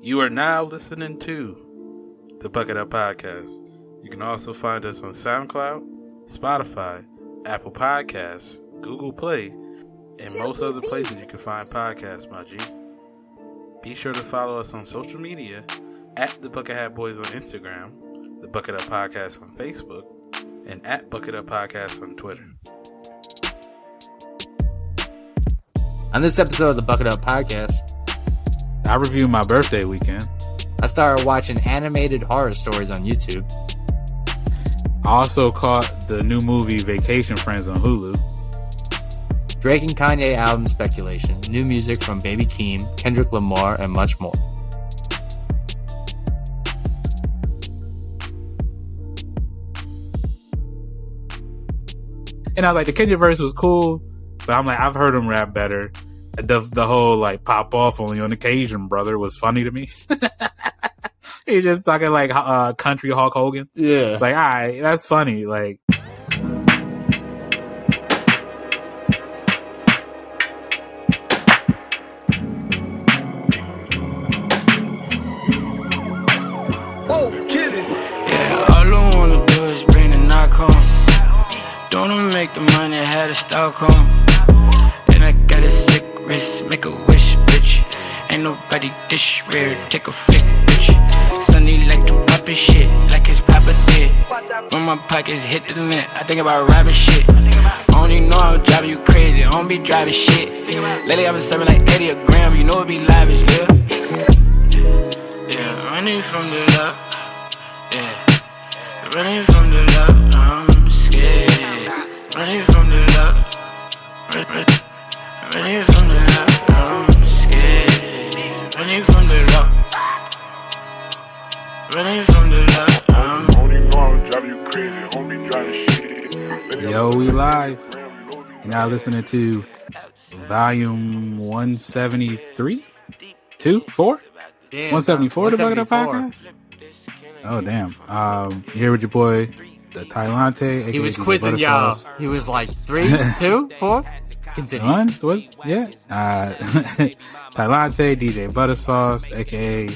You are now listening to the Bucket Up Podcast. You can also find us on SoundCloud, Spotify, Apple Podcasts, Google Play, and most other places you can find podcasts, my G. Be sure to follow us on social media at the Bucket Hat Boys on Instagram, the Bucket Up Podcast on Facebook, and at Bucket Up Podcast on Twitter. On this episode of the Bucket Up Podcast, I reviewed my birthday weekend. I started watching animated horror stories on YouTube. I also caught the new movie Vacation Friends on Hulu. Drake and Kanye album speculation, new music from Baby Keem, Kendrick Lamar, and much more. And I was like, the Kendrick verse was cool, but I'm like, I've heard him rap better. The the whole like pop off only on occasion, brother, was funny to me. He's just talking like uh, country Hulk Hogan. Yeah. Like, all right, that's funny. Like, Oh, kidding. Yeah, all I wanna do is bring the knock home. Don't wanna make the money, had to Stockholm. And I got a sick wrist, make a wish, bitch. Ain't nobody this rare, take a flick, bitch. Sonny like to pop his shit, like his papa did. When my pockets hit the limit, I think about rapping shit. Only know I'm driving you crazy, I don't be driving shit. Lately I've been serving like 80 a gram, you know it be lavish, yeah. Yeah, running from the love. Yeah, running from the love, I'm scared. Running from the love, running from the love, I'm scared. Running from the love, running from the love, I'm Only know I'm driving you crazy, homie driving shit. yo, we live. You're now listening to volume 173? Two? Four? Damn, 174 the Bucket Up Podcast? Oh, damn. Um, you here with your boy, the Tylante. He was quizzing DJ y'all. He was like three, two, four. Continue. One? What? Yeah. Uh, Tylante, DJ Buttersauce, aka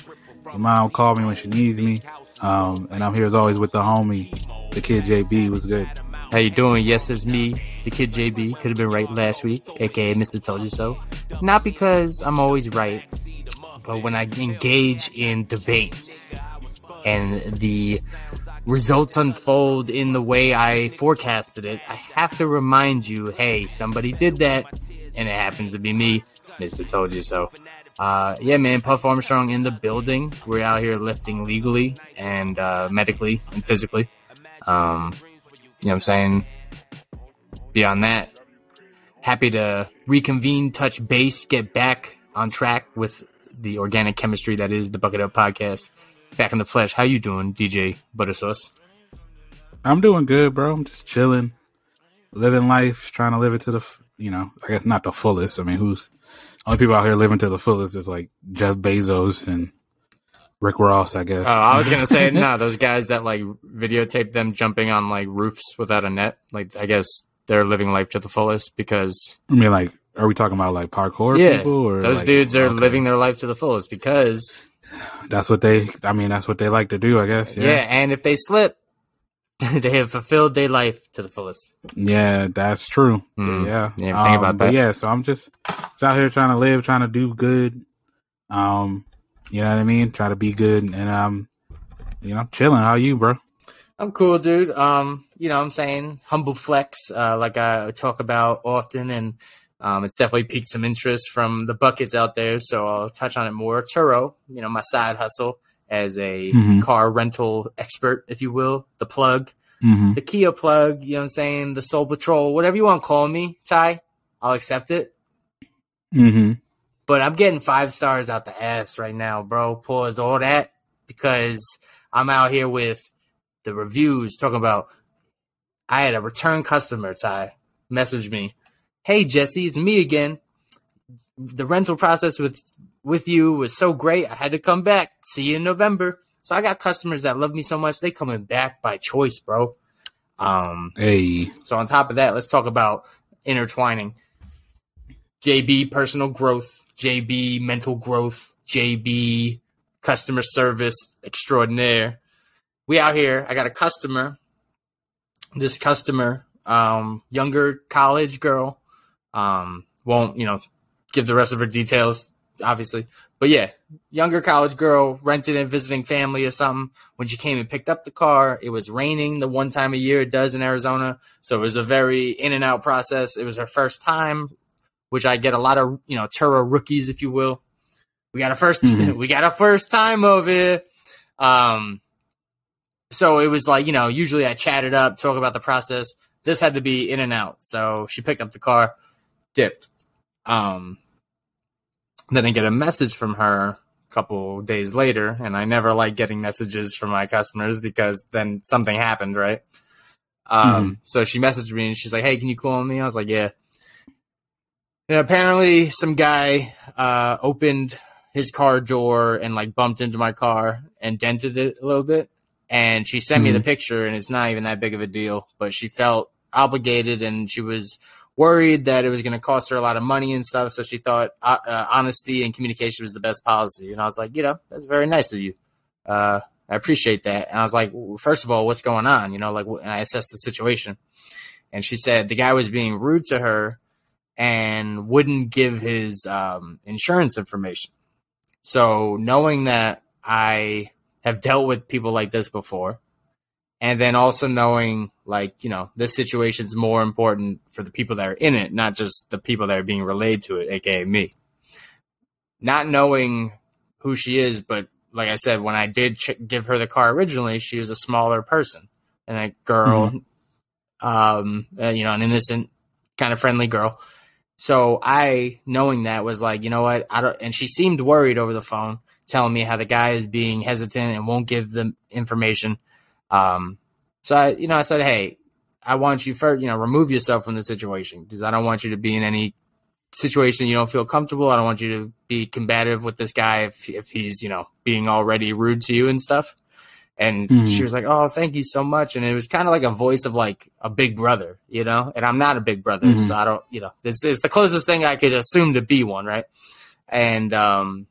my mom called me when she needs me. Um, and I'm here as always with the homie, the kid JB. Was good. How you doing? Yes, it's me, the kid JB. Could have been right last week, aka Mr. Told You So. Not because I'm always right, but when I engage in debates and the results unfold in the way I forecasted it, I have to remind you, hey, somebody did that, and it happens to be me, Mr. Told You So. Uh, yeah, man, Puff Armstrong in the building. We're out here lifting legally and uh, medically and physically. Um, you know what I'm saying? Beyond that, happy to reconvene, touch base, get back on track with the organic chemistry that is the Bucket Up Podcast. Back in the flesh. How you doing, DJ Buttersauce? I'm doing good, bro. I'm just chilling, living life, trying to live it to the, you know, I guess not the fullest. I mean, who's only people out here living to the fullest is like Jeff Bezos and Rick Ross, I guess. Oh, I was gonna say no. Those guys that like videotape them jumping on like roofs without a net. Like I guess they're living life to the fullest because I mean, like, are we talking about like parkour yeah, people or those like- dudes are okay. living their life to the fullest because That's what they. I mean, that's what they like to do. I guess. yeah, Yeah. and if they slip, they have fulfilled their life to the fullest. Yeah, that's true. Mm. Yeah. Yeah, think about that. yeah, so I'm just, just out here trying to live, trying to do good. Um, you know what I mean? Try to be good, and um, you know, chilling. How you, bro? I'm cool, dude. Um, you know, what I'm saying humble flex, uh, like I talk about often, and um, it's definitely piqued some interest from the buckets out there. So I'll touch on it more. Turo, you know, my side hustle as a Mhm. car rental expert, if you will, the plug, Mm-hmm. the Kia plug. You know, what I'm saying the Soul Patrol, whatever you want to call me, Ty, I'll accept it. Mm-hmm. But I'm getting five stars out the ass right now, bro. Pause all that because I'm out here with the reviews talking about. I had a return customer, Ty, message me, "Hey Jesse, it's me again. The rental process with with you was so great. I had to come back. See you in November." So I got customers that love me so much they coming back by choice, bro. Um, Hey. so on top of that, let's talk about intertwining. JB personal growth, JB mental growth, JB customer service extraordinaire. We out here. I got a customer. This customer, um, younger college girl, um, won't you know give the rest of her details, obviously. But yeah, younger college girl rented and visiting family or something. When she came and picked up the car, it was raining the one time a year it does in Arizona. So it was a very in and out process. It was her first time, which I get a lot of, you know, Turo rookies, if you will. We got a 1st Mhm. we got a first time over here. Um, so it was like, you know, usually I chat it up, talk about the process. This had to be in and out. So she picked up the car, dipped. Um, then I get a message from her a couple days later, and I never like getting messages from my customers because then something happened, right? Um, so she messaged me and she's like, "Hey, can you call me?" I was like, "Yeah." And apparently, some guy uh, opened his car door and like bumped into my car and dented it a little bit. And she sent me the picture, and it's not even that big of a deal. But she felt obligated, and she was worried that it was going to cost her a lot of money and stuff. So she thought uh, uh, honesty and communication was the best policy. And I was like, you know, that's very nice of you. Uh, I appreciate that. And I was like, well, first of all, what's going on? You know, like, and I assessed the situation. And she said the guy was being rude to her and wouldn't give his um, insurance information. So knowing that I have dealt with people like this before, and then also knowing like you know this situation's more important for the people that are in it not just the people that are being relayed to it aka me. Not knowing who she is but like i said when i did ch- give her the car originally she was a smaller person and a girl um uh, you know an innocent kind of friendly girl. So i knowing that was like you know what? I don't and she seemed worried over the phone telling me how the guy is being hesitant and won't give them information um, so I, you know, I said, hey, I want you first, you know, remove yourself from the situation because I don't want you to be in any situation you don't feel comfortable. I don't want you to be combative with this guy if if he's you know being already rude to you and stuff. And Mhm. she was like, "Oh, thank you so much." And it was kind of like a voice of like a big brother, you know. And I'm not a big brother, Mhm. so I don't, you know, it's it's the closest thing I could assume to be one, right? And um,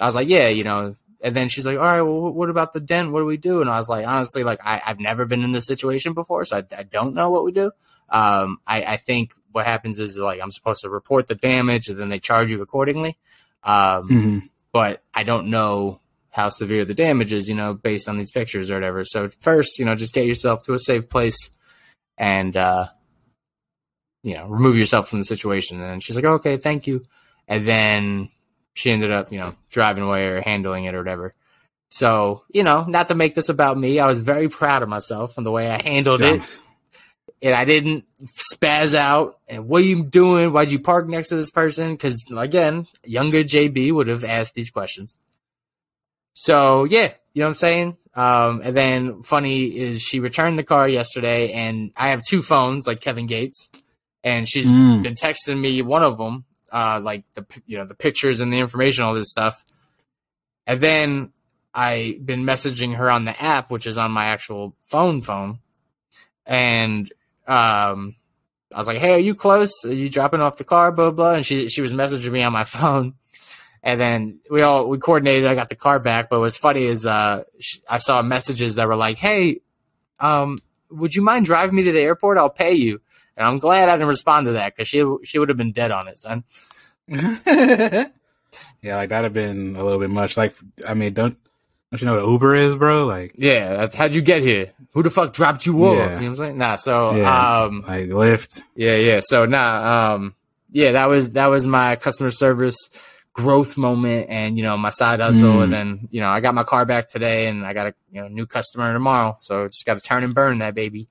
I was like, "Yeah, you know." And then she's like, "All right, well, what about the dent? What do we do?" And I was like, "Honestly, like I, I've never been in this situation before, so I, I don't know what we do." Um, I, I think what happens is like I'm supposed to report the damage, and then they charge you accordingly. Um, Mhm. but I don't know how severe the damage is, you know, based on these pictures or whatever. So first, you know, just get yourself to a safe place and uh you know, remove yourself from the situation. And she's like, okay, thank you. And then she ended up, you know, driving away or handling it or whatever. So, you know, not to make this about me, I was very proud of myself and the way I handled it and I didn't spaz out. And what are you doing? Why'd you park next to this person? Because again, younger JB would have asked these questions. So yeah, you know what I'm saying. Um, and then funny is she returned the car yesterday, and I have two phones like Kevin Gates, and she's Mm. been texting me one of them, uh, like the you know the pictures and the information, all this stuff. And then I've been messaging her on the app, which is on my actual phone phone, and um, I was like, "Hey, are you close? Are you dropping off the car?" Blah blah. And she she was messaging me on my phone, and then we all we coordinated. I got the car back. But what's funny is uh, sh- I saw messages that were like, "Hey, um, would you mind driving me to the airport? I'll pay you." And I'm glad I didn't respond to that because she she would have been dead on it, son. yeah, like that'd have been a little bit much. Like, I mean, don't don't you know what Uber is, bro? Like, Yeah, that's how'd you get here? Who the fuck dropped you off? Yeah. You know what I'm saying? Nah, so yeah, um, like Lyft. Yeah, yeah. So nah, um, yeah, that was that was my customer service growth moment, and you know my side hustle, Mm. and then you know I got my car back today, and I got a you know new customer tomorrow, so just got to turn and burn that baby.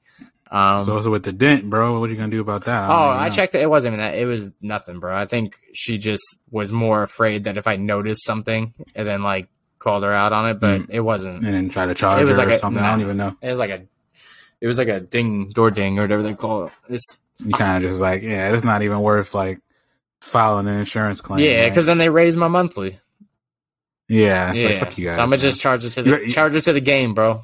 Um, So also with the dent, bro, what are you gonna do about that? oh, I checked it. It wasn't even that. It was nothing, bro. I think she just was more afraid that if I noticed something, and then like called her out on it, but it wasn't. and then try to charge It was her like or a- something. I don't even know. It was like a, it was like a ding door ding or whatever they call it. It's You kind of just like, yeah, it's not even worth like filing an insurance claim. yeah, right? because then they raise my monthly. yeah, yeah, like, fuck you guys. so I'm gonna man. just charge it to the You- you- charge it to the game, bro.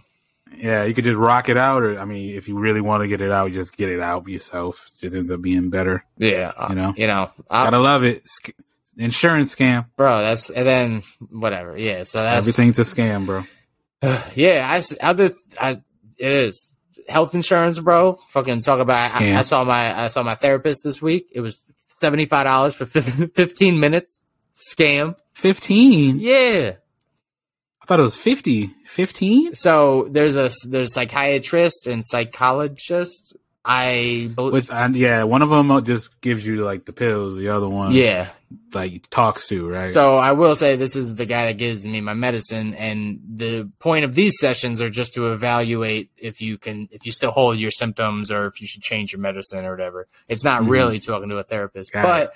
Yeah, you could just rock it out, or I mean, if you really want to get it out, just get it out yourself. It just ends up being better. Yeah, uh, You know? you know, I, Gotta love it. Sk- insurance scam. bro. That's and then whatever. Yeah, so that's Everything's a scam, bro. yeah, I other I it is health insurance, bro. Fucking talk about. I, I saw my I saw my therapist this week. It was seventy five dollars for fif- fifteen minutes. Scam. Fifteen. Yeah. I thought it was 50. 15? So there's a there's psychiatrist and psychologist. I believe. Which, yeah, one of them just gives you like the pills. The other one, Yeah. like talks to right. So I will say this is the guy that gives me my medicine, and the point of these sessions are just to evaluate if you can, if you still hold your symptoms, or if you should change your medicine or whatever. It's not Mhm. really talking to a therapist, Got but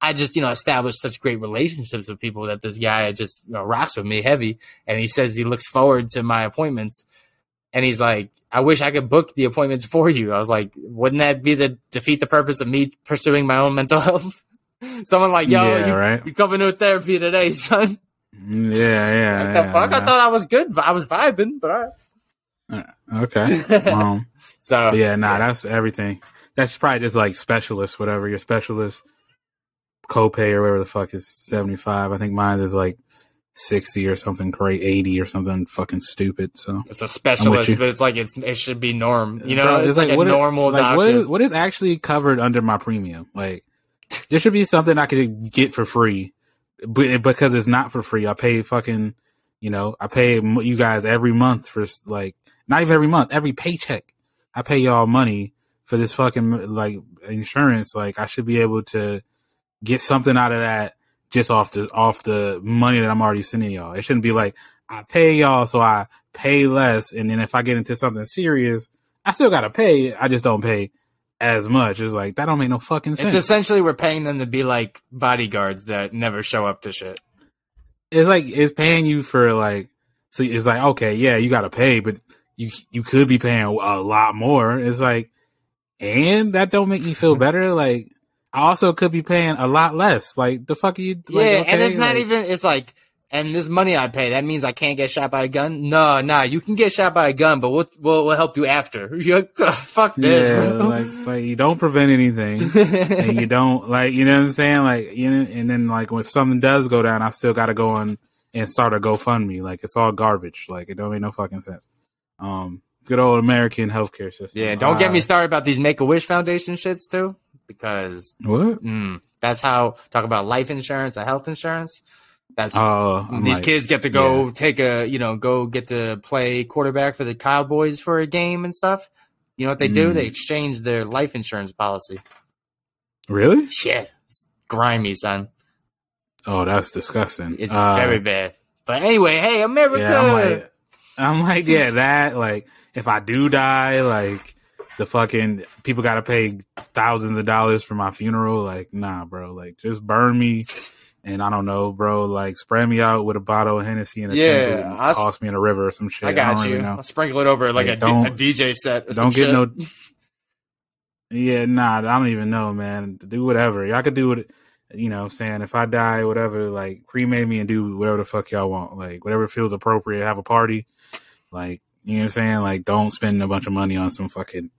I just you know established such great relationships with people that this guy just you know, rocks with me heavy, and he says he looks forward to my appointments, and he's like. I wish I could book the appointments for you. I was like, wouldn't that be the defeat the purpose of me pursuing my own mental health? Someone like, yo, Yeah, you, right. you coming to therapy today, son? Mm, yeah, yeah. What the yeah, fuck? I thought I was good. I was vibing, but all right. Okay. um, So yeah, nah, that's everything. That's probably just like specialist, whatever your specialist copay or whatever the fuck is seventy five. I think mine is like sixty or something, great eighty or something fucking stupid. So it's a specialist, but it's like it's it should be norm. You know, Bro, it's, like, a what is- normal like. What is, what is actually covered under my premium? Like, there should be something I could get for free, but because it's not for free, I pay fucking, you know, I pay you guys every month for like, not even every month, every paycheck, I pay y'all money for this fucking like insurance. Like, I should be able to get something out of that just off the off the money that I'm already sending y'all. It shouldn't be like I pay y'all, so I pay less, and then if I get into something serious, I still gotta pay. I just don't pay as much. It's like that don't make no fucking sense. it's essentially we're paying them to be like bodyguards that never show up to shit. it's like it's paying you for like so it's like okay yeah you gotta pay but you you could be paying a lot more it's like and that don't make me feel better like i also could be paying a lot less like the fuck are you like, yeah, okay, and it's not like- even. It's like, and this money I pay that means I can't get shot by a gun. No, nah, you can get shot by a gun, but we'll we'll, we'll help you after. You're fuck this. yeah like like you don't prevent anything and you don't like you know what i'm saying like you know and then like if something does go down i still gotta go on and start a gofundme like it's all garbage like it don't make no fucking sense um good old american healthcare system yeah, don't get me Uh, started about these Make a Wish Foundation shits too, because what Mm, that's how talk about life insurance and health insurance. That's Oh, these like, kids get to go take a you know go get to play quarterback for the Cowboys for a game and stuff. You know what they do? Mm. They exchange their life insurance policy. Really? Yeah, it's grimy, son. Oh, that's disgusting. It's Uh, very bad. But anyway, hey, America. Yeah, I'm like, I'm like, yeah, that like, if I do die, like, the fucking people got to pay thousands of dollars for my funeral. Like, nah, bro. Like, just burn me, and I don't know, bro. Like, spray me out with a bottle of Hennessy and a Yeah, and I toss me in a river or some shit. I got don't you. really. I'll sprinkle it over like a, a DJ set. Or Don't get shit. no. Yeah, nah, I don't even know, man. Do whatever y'all could do. It, you know, saying if I die, whatever, like cremate me and do whatever the fuck y'all want, like whatever feels appropriate. Have a party, like you know what I'm saying. Like, don't spend a bunch of money on some fucking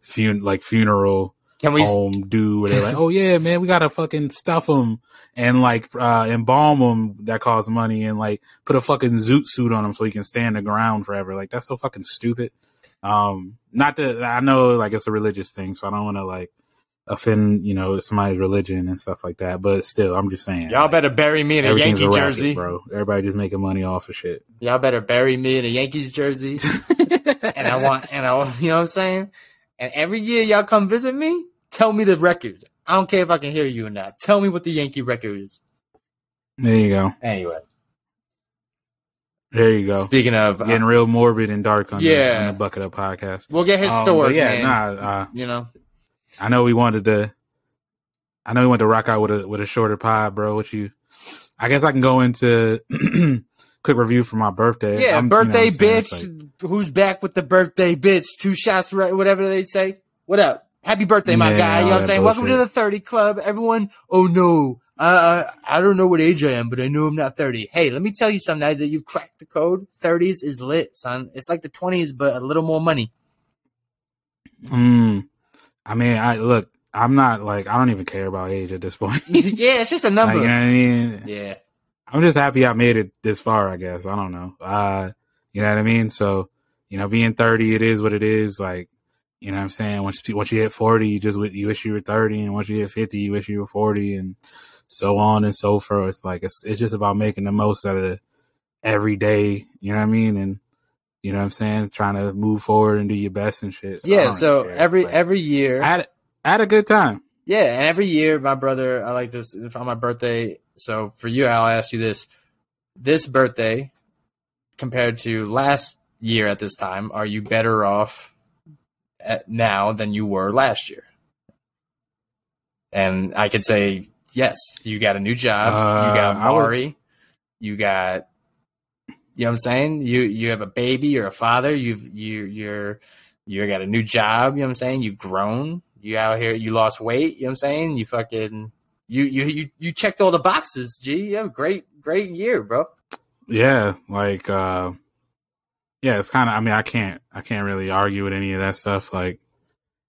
fun like funeral Can we? home do where they're like, oh yeah, man, we gotta fucking stuff them and like uh embalm them. That costs money and like put a fucking zoot suit on them so he can stand the ground forever. Like that's so fucking stupid. Um, not that I know like it's a religious thing, so I don't want to like offend you know somebody's religion and stuff like that. But still, I'm just saying, Y'all like, better bury me in a Yankee a racket, jersey. bro. Everybody just making money off of shit. Y'all better bury me in a Yankees jersey. and I want, and I, want- you know what I'm saying? And every year y'all come visit me, tell me the record. I don't care if I can hear you or not. Tell me what the Yankee record is. There you go. Anyway, There you go. speaking of, uh, Getting real morbid and dark on, the, Yeah. on the bucket up podcast. we'll get Um, historic, but yeah, man. nah. Uh, You know, I know we wanted to. I know we wanted to rock out with a with a shorter pod, bro. What you? I guess I can go into quick review for my birthday. yeah, I'm- you know birthday I'm saying? bitch. Like- Who's back with the birthday bitch? Two shots, right? Whatever they say. What up? Happy birthday, my Yeah, guy. You know what I'm saying? Welcome to the 30 club, everyone. Oh no. Uh, I don't know what age I am, but I know I'm not 30. Hey, let me tell you something. Now that you've cracked the code, 30s is lit, son. It's like the 20s, but a little more money. Mm. I mean, I look. I'm not like I don't even care about age at this point. yeah, it's just a like, number. you know what I mean? yeah. I'm just happy I made it this far. I guess I don't know. Uh, you know what I mean? So you know, being 30, it is what it is. Like you know what I'm saying? Once you, once you hit 40, you just you wish you were 30, and once you hit 50, you wish you were 40, and so on and so forth. Like it's it's just about making the most out of it every day. You know what I mean? And you know what I'm saying? Trying to move forward and do your best and shit. So Yeah, so care. every like, every year I had I had a good time. Yeah, and every year, my brother, I like this on my birthday. So for you, I'll ask you this: this birthday compared to last year at this time, are you better off at now than you were last year? And I could say yes. You got a new job. you got Uh, I would- Mari. You got. You know what I'm saying? You you have a baby. You're a father. You've you you're you got a new job. You know what I'm saying? You've grown. You out here. You lost weight. You know what I'm saying? You fucking you you you you checked all the boxes. G. You have a great great year, bro. Yeah, like uh yeah, it's kind of I mean, I can't I can't really argue with any of that stuff like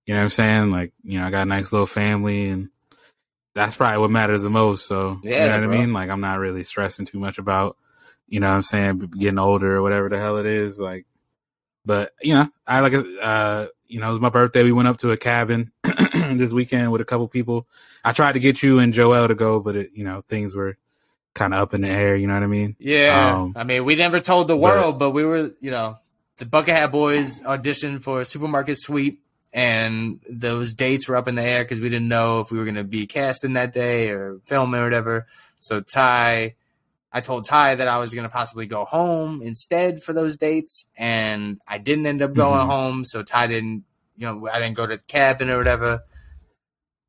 you know what I'm saying? Like, you know, I got a nice little family and that's probably what matters the most. So, Yeah, you know what bro. I mean? Like I'm not really stressing too much about you know what I'm saying, getting older or whatever the hell it is like but, you know, I like uh you know, it was my birthday. We went up to a cabin this weekend with a couple people. I tried to get you and Joel to go, but it, you know, things were kind of up in the air, you know what I mean? Yeah. Um, I mean, we never told the but- world, but we were, you know, the Bucket Hat Boys auditioned for a supermarket sweep, and those dates were up in the air because we didn't know if we were going to be casting that day or filming or whatever. So Ty, I told Ty that I was going to possibly go home instead for those dates, and I didn't end up going Mhm. home. So Ty didn't, you know, I didn't go to the cabin or whatever.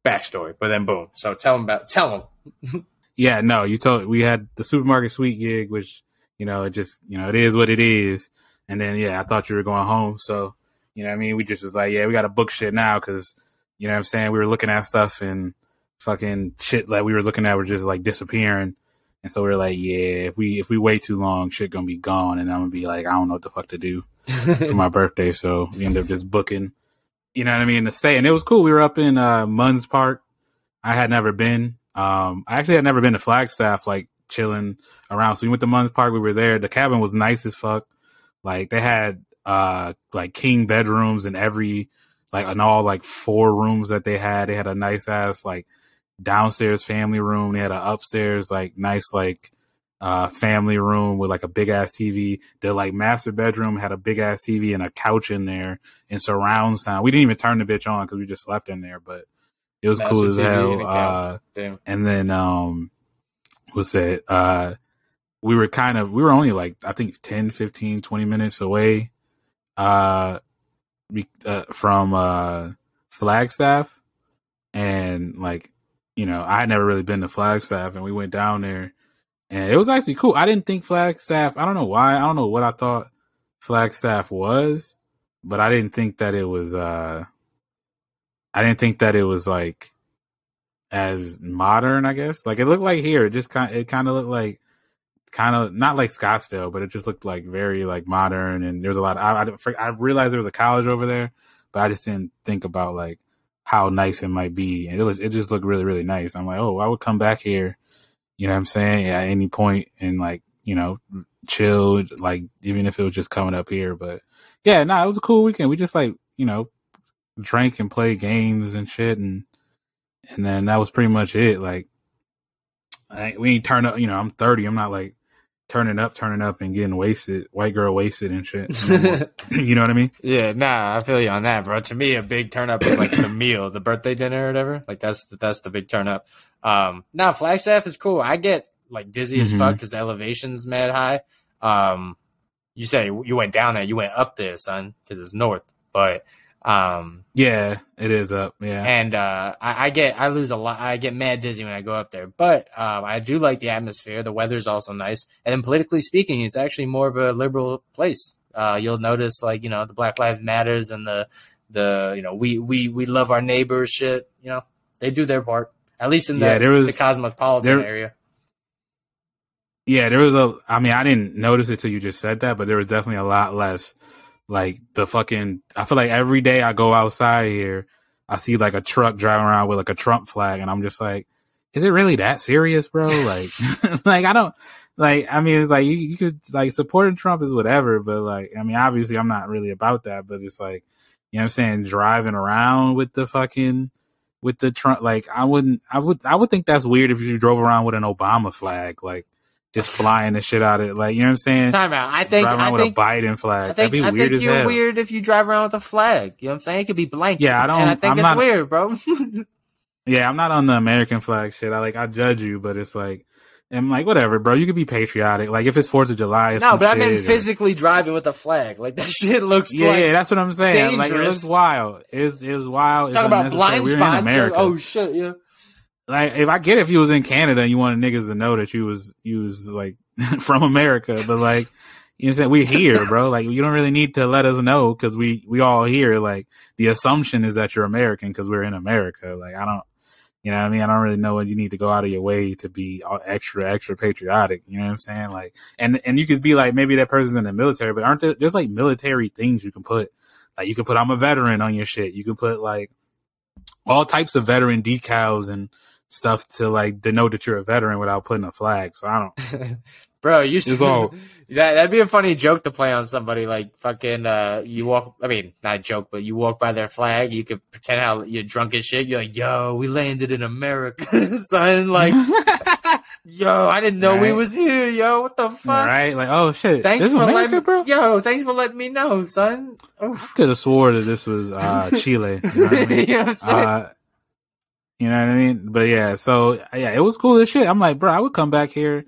Backstory, but then boom. So tell him about, tell him. Yeah, no, you told we had the supermarket sweep gig, which you know it just you know it is what it is. And then yeah, I thought you were going home, so you know what I mean we just was like yeah we got to book shit now because you know what I'm saying we were looking at stuff and fucking shit that we were looking at were just like disappearing, and so we are like yeah if we if we wait too long shit gonna be gone and I'm gonna be like I don't know what the fuck to do for my birthday, so we end up just booking. You know what I mean to stay, and it was cool. We were up in uh, Munds Park. I had never been. Um, I actually had never been to Flagstaff, like chilling around. So we went to Munds Park. We were there. The cabin was nice as fuck. Like they had uh like king bedrooms in every like in all like four rooms that they had. They had a nice ass like downstairs family room. They had an upstairs like nice like uh family room with like a big ass TV. The like master bedroom had a big ass TV and a couch in there and surround sound. We didn't even turn the bitch on because we just slept in there, but it was Master cool as TV hell. and a couch. Uh, Damn. and then um what's that uh we were kind of we were only like i think 10 15 20 minutes away uh, uh from uh flagstaff and like you know i had never really been to flagstaff and we went down there and it was actually cool i didn't think flagstaff i don't know why i don't know what i thought flagstaff was but i didn't think that it was uh i didn't think that it was like as modern, I guess. Like it looked like here, it just kind it kind of looked like kind of not like Scottsdale, but it just looked like very like modern. And there was a lot. Of, I, I I realized there was a college over there, but I just didn't think about like how nice it might be. And it was it just looked really really nice. I'm like, oh, I would come back here. You know what I'm saying? At any point and like you know chill, like even if it was just coming up here. But yeah, no, nah, it was a cool weekend. We just like you know drank and played games and shit and and then that was pretty much it. Like, I, we ain't turn up. You know, I'm 30. I'm not like turning up, turning up, and getting wasted, white girl wasted and shit. you know what I mean? Yeah, nah, I feel you on that, bro. To me, a big turn up is like the meal, the birthday dinner or whatever. Like that's the, that's the big turn up. Um, nah, Flagstaff is cool. I get like dizzy as Mhm. fuck because the elevation's mad high. Um, you say you went down there, you went up there, son, because it's north. But um, Yeah, it is up. Yeah, and uh, I, I get I lose a lot. I get mad dizzy when I go up there, but um, I do like the atmosphere. The weather's also nice, and then politically speaking, it's actually more of a liberal place. Uh, you'll notice, like you know, the Black Lives Matters and the the you know we we we love our neighbors shit. You know, they do their part at least in the, Yeah, the, there was- the cosmopolitan there- area. yeah. There was a. I mean, I didn't notice it till you just said that, but there was definitely a lot less. Like the fucking. I feel like every day I go outside here, I see like a truck driving around with like a Trump flag, and I'm just like, is it really that serious, bro? Like, like I don't like. I mean, it's like you, you could like supporting Trump is whatever, but like, I mean, obviously, I'm not really about that. But it's like, you know, what I'm saying driving around with the fucking with the Trump. Like, I wouldn't. I would. I would think that's weird if you drove around with an Obama flag, like just flying the shit out of it. Like, you know what I'm saying? Time out. I think. I with think. a Biden flag. I That'd think, be I weird think you're hell. weird if you drive around with a flag. You know what I'm saying? It could be blank. Yeah, I don't- And I think I'm it's not- weird, bro. Yeah, I'm not on the American flag shit. I like I judge you, but it's like I'm like whatever, bro. You could be patriotic. Like if it's Fourth of July, no, but I meant shit, or- physically driving with a flag. Like that shit looks Yeah, like. yeah, that's what I'm saying. Like it dangerous. was wild. It's it was wild. It's Talk about blind spots. Oh shit! Yeah. Like if I get if you was in Canada and you wanted niggas to know that you was you was like from America, but like you know what I'm saying, we're here, bro. Like you don't really need to let us know because we we all here. Like the assumption is that you're American because we're in America. Like I don't. You know what I mean? I don't really know what you need to go out of your way to be extra, extra patriotic. You know what I'm saying? Like, and, and you could be like, maybe that person's in the military, but aren't there, there's like military things you can put. Like you can put, I'm a veteran on your shit. You can put like all types of veteran decals and stuff to like denote that you're a veteran without putting a flag. So I don't, Bro, you all- that that'd be a funny joke to play on somebody. Like fucking, uh, you walk. I mean, not a joke, but you walk by their flag. You could pretend how you're drunk as shit. You're like, "Yo, we landed in America, son." Like, yo, I didn't know we was here. Yo, what the fuck? right? Like, oh shit. Thanks this for letting, bro. yo, thanks for letting me know, son. Could have swore that this was, uh, Chile. You know I mean? you know what I'm? Uh, you know what I mean? But yeah, so yeah, it was cool as shit. I'm like, bro, I would come back here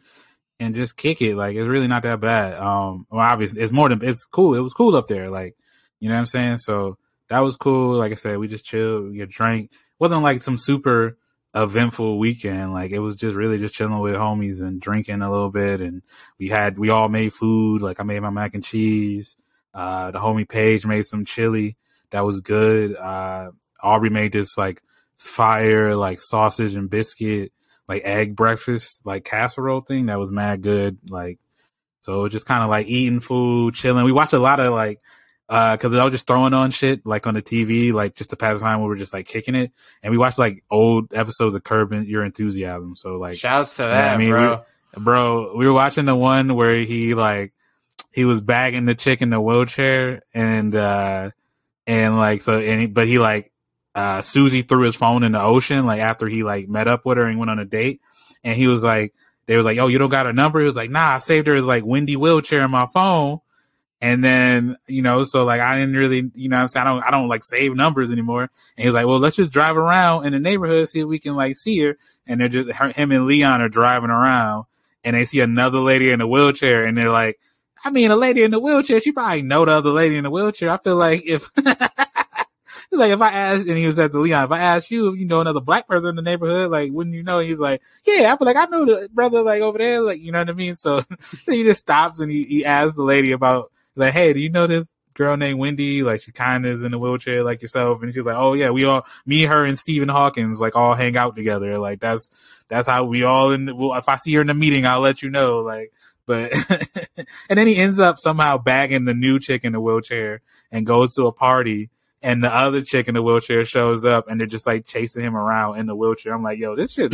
and just kick it. Like, it's really not that bad. Um, well, obviously, it's more than it's cool. It was cool up there. Like, you know what I'm saying? So that was cool. Like I said, we just chilled, we drank. wasn't like some super eventful weekend. Like, it was just really just chilling with homies and drinking a little bit. And we had we all made food. Like, I made my mac and cheese. Uh, the homie Paige made some chili that was good. Uh, Aubrey made this like fire like sausage and biscuit like egg breakfast like casserole thing that was mad good like so just kind of like eating food chilling. We watched a lot of like uh because I was just throwing on shit like on the TV like just to pass the time we were just like kicking it. And we watched like old episodes of Curb Your Enthusiasm so like Shouts to that, I mean, bro. bro, we were watching the one where he like he was bagging the chick in the wheelchair and uh and like so and he, but he like uh Susie threw his phone in the ocean like after he like met up with her and went on a date. And he was like they was like oh you don't got her number? He was like nah I saved her as like Wendy wheelchair in my phone. And then you know so like I didn't really you know I'm saying? I don't I don't like save numbers anymore. And he was like well let's just drive around in the neighborhood see if we can like see her. And they're just her, him and Leon are driving around and they see another lady in a wheelchair and they're like, I mean, a lady in the wheelchair, she probably know the other lady in the wheelchair. I feel like if, like if I asked, and he was at the Leon, if I asked you if you know another black person in the neighborhood, like, wouldn't you know? He's like, yeah, be like, I know the brother like over there, like, you know what I mean? So he just stops and he, he asks the lady about, like, hey, do you know this girl named Wendy? Like, she kind of is in a wheelchair like yourself. And she's like, oh yeah, we all, me, her, and Stephen Hawkins, like, all hang out together. Like, that's, that's how we all in, The, well, if I see her in the meeting, I'll let you know. Like, but, and then he ends up somehow bagging the new chick in the wheelchair and goes to a party. And the other chick in the wheelchair shows up and they're just like chasing him around in the wheelchair. I'm like, yo, this shit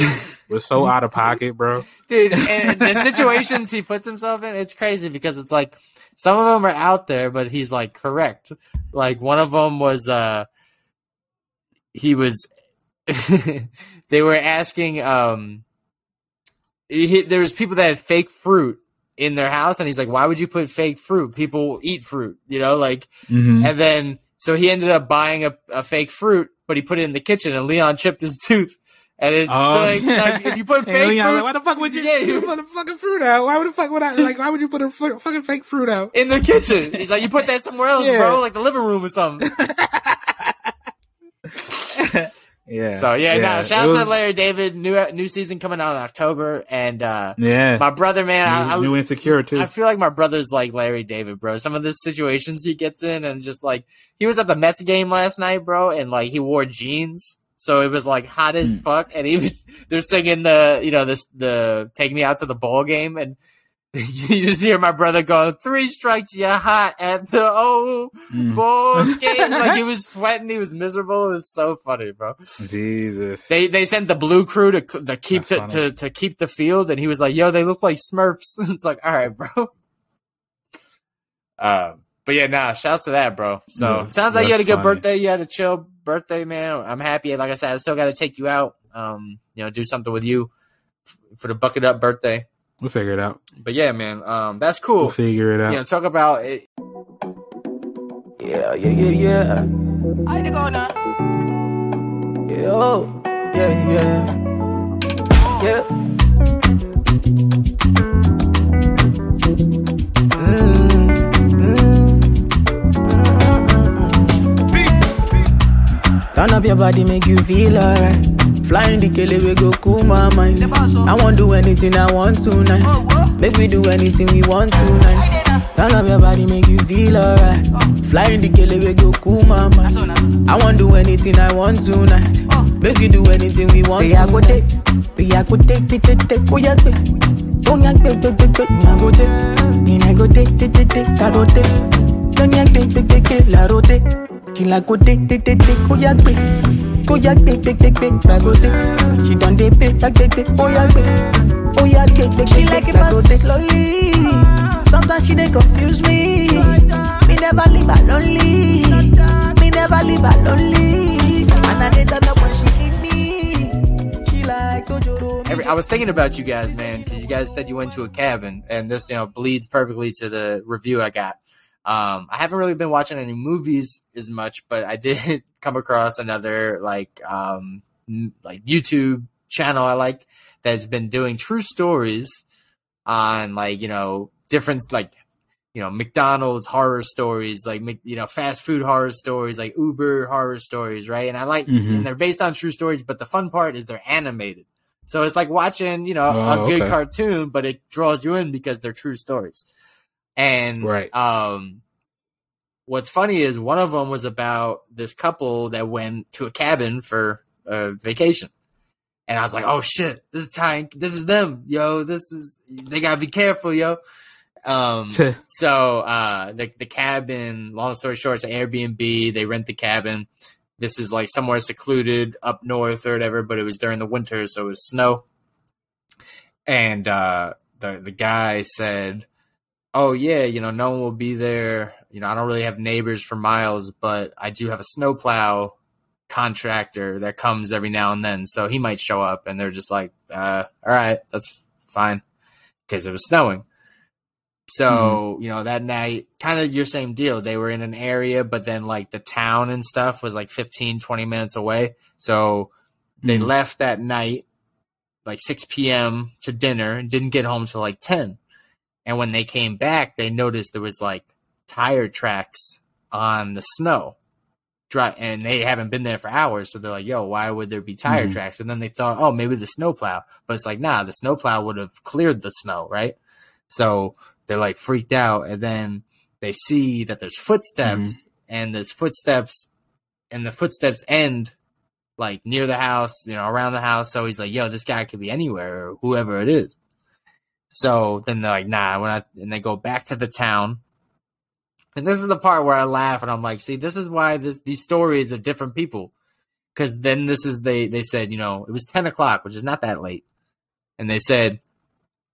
was so out of pocket, bro. dude. And the situations he puts himself in, it's crazy because it's like some of them are out there, but he's like correct. Like one of them was, uh, he was, they were asking, um, he, there was people that had fake fruit in their house, and he's like, "Why would you put fake fruit? People eat fruit, you know." Like, Mm-hmm. and then so he ended up buying a, a fake fruit, but he put it in the kitchen, and Leon chipped his tooth. And it's Oh. like, like if you put fake Leon, fruit, like, why the fuck would you, Yeah. you put a fucking fruit out? Why would the fuck would I like? Why would you put a fu- fucking fake fruit out? in the kitchen. He's like, you put that somewhere else, Yeah. bro, like the living room or something. Yeah. So yeah, no, shout it out was- to Larry David. New new season coming out in October, and uh Yeah. my brother, man, I, I, new, new insecure too. I feel like my brother's like Larry David, bro. Some of the situations he gets in, and just like he was at the Mets game last night, bro, and like he wore jeans, so it was like hot as Hmm. fuck. And even they're singing the you know this the take me out to the ball game, and you just hear my brother go, three strikes, you're hot at the old Mm. boy game. like he was sweating, he was miserable. It was so funny, bro. Jesus. They they sent the blue crew to to keep the, to to keep the field, and he was like, "Yo, they look like Smurfs." it's like, all right, bro. Um, but yeah, nah, shouts to that, bro. So Yeah, sounds like you had a good funny. birthday. You had a chill birthday, man. I'm happy. Like I said, I still got to take you out. Um, you know, do something with you f- for the bucket up birthday. We'll figure it out. But yeah, man, um, that's cool. We'll figure it out. You know, talk about it. Yeah, yeah, yeah, yeah. I to go now. Yeah, oh, yeah, yeah. Yeah. Mm, mm, mm. Turn up your body, make you feel alright. Flying the kele, we go cool my mind. I won't do anything I want tonight. Make we do anything we want tonight. Turn up your body, make you feel alright. Flying the kele, we go cool my mind. I won't do anything I want tonight. Make we do anything we want. Say I go take, we I go take, take, take, take, oh yeah, take. Oh yeah, take, take, take, take, I go take. And I go take, take, take, take, I go take. Don't yeah, take, take, take, take, la rote. She like go take, take, take, take, oh yeah, take. Oh yeah, take, take, take, take, I. She done dey pay, take, take, take, oh yeah, take. Oh yeah, take, take, She like it fast slowly. Sometimes she dey confuse me. Me never leave her lonely. Me never leave her lonely. And I dey turn up when she need me. She like Ojoro. Every, I was thinking about you guys, man, because you guys said you went to a cabin, and this, you know, bleeds perfectly to the review I got. Um, I haven't really been watching any movies as much, but I did come across another like um like YouTube channel I like that's been doing true stories on like you know different like you know McDonald's horror stories, like you know fast food horror stories, like Uber horror stories, right? And I like Mhm. and they're based on true stories, but the fun part is they're animated. So it's like watching, you know, Oh, a good okay. cartoon, but it draws you in because they're true stories. And Right. um, what's funny is one of them was about this couple that went to a cabin for a vacation. And I was like, oh shit, this is time. This is them, yo. This is, they gotta be careful, yo. Um, so, uh, the, the cabin, long story short, it's an Airbnb. They rent the cabin. This is like somewhere secluded up north or whatever, but it was during the winter, so it was snow. And, uh, the, the guy said, oh yeah, you know, no one will be there. You know, I don't really have neighbors for miles, but I do have a snowplow contractor that comes every now and then, so he might show up. And they're just like, uh, all right, that's fine, because it was snowing. So you know that night, kind of your same deal. They were in an area, but then like the town and stuff was like 15, 20 minutes away. So they Mhm. left that night, like 6 p.m. to dinner, and didn't get home till like 10. And when they came back, they noticed there was like tire tracks on the snow. Dry, and they haven't been there for hours, so they're like, "Yo, why would there be tire Mhm. tracks?" And then they thought, "Oh, maybe the snowplow," but it's like, "Nah, the snowplow would have cleared the snow, right?" So they're like freaked out, and then they see that there's footsteps, and there's footsteps, and the footsteps end like near the house, you know, around the house. So he's like, "Yo, this guy could be anywhere, or whoever it is." So then they're like, "Nah," we're not, and they go back to the town. And this is the part where I laugh, and I'm like, "See, this is why this these stories are different people." Because then this is they they said, you know, it was ten o'clock, which is not that late, and they said,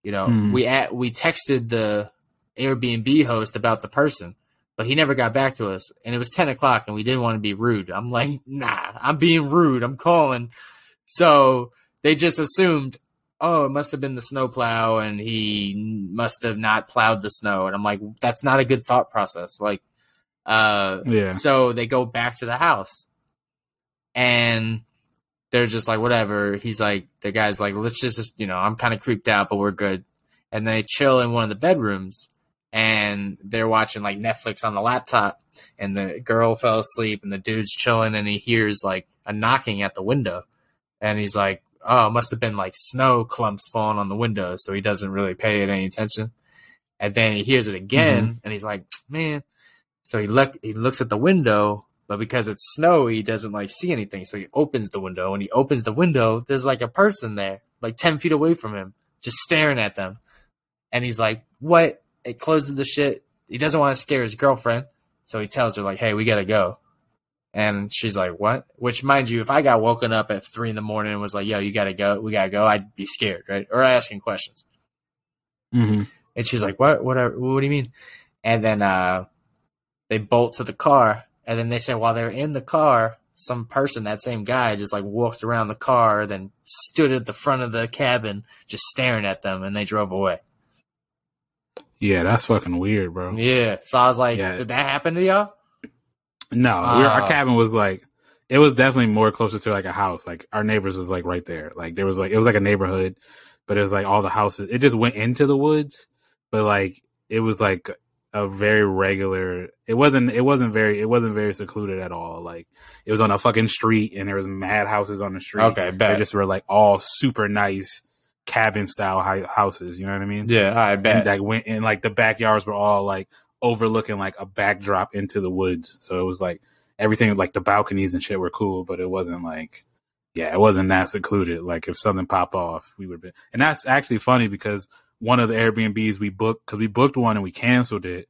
you know, Hmm. we at, we texted the Airbnb host about the person, but he never got back to us, and it was ten o'clock, and we didn't want to be rude. I'm like, nah, I'm being rude. I'm calling, so they just assumed, oh, it must have been the snowplow, and he must have not plowed the snow, and I'm like, that's not a good thought process. Like, uh, Yeah. so they go back to the house, and they're just like, whatever. He's like, the guy's like, let's just, just you know, I'm kind of creeped out, but we're good. And they chill in one of the bedrooms, and they're watching like Netflix on the laptop. And the girl fell asleep, and the dude's chilling, and he hears like a knocking at the window, and he's like, "Oh, it must have been like snow clumps falling on the window." So he doesn't really pay it any attention. And then he hears it again, mm-hmm. and he's like, "Man." So he look he looks at the window, but because it's snow, he doesn't like see anything. So he opens the window. When he opens the window, there's like a person there, like ten feet away from him, just staring at them. And he's like, "What?" It closes the shit. He doesn't want to scare his girlfriend, so he tells her like, "Hey, we gotta go." And she's like, "What?" Which, mind you, if I got woken up at three in the morning and was like, "Yo, you gotta go, we gotta go," I'd be scared, right? Or asking questions. hmm And she's like, "What? What? Are, what do you mean?" And then uh, they bolt to the car, and then they say while they're in the car, some person, that same guy, just like walked around the car, then stood at the front of the cabin, just staring at them, and they drove away. Yeah, that's fucking weird, bro. Yeah. So I was like, Yeah. "Did that happen to y'all?" No, we were, our Oh. cabin was like, it was definitely more closer to like a house. Like our neighbors was like right there. Like there was like, it was like a neighborhood, but it was like all the houses. It just went into the woods, but like it was like a very regular. It wasn't. It wasn't very. It wasn't very secluded at all. Like it was on a fucking street, and there was mad houses on the street. Okay, They bet. just were like all super nice cabin style houses. You know what I mean? Yeah, I bet. and like went and like the backyards were all like overlooking like a backdrop into the woods. So it was like everything like the balconies and shit were cool, but it wasn't like yeah, it wasn't that secluded. Like if something popped off, we would be and that's actually funny because one of the Airbnbs we booked because we booked one and we canceled it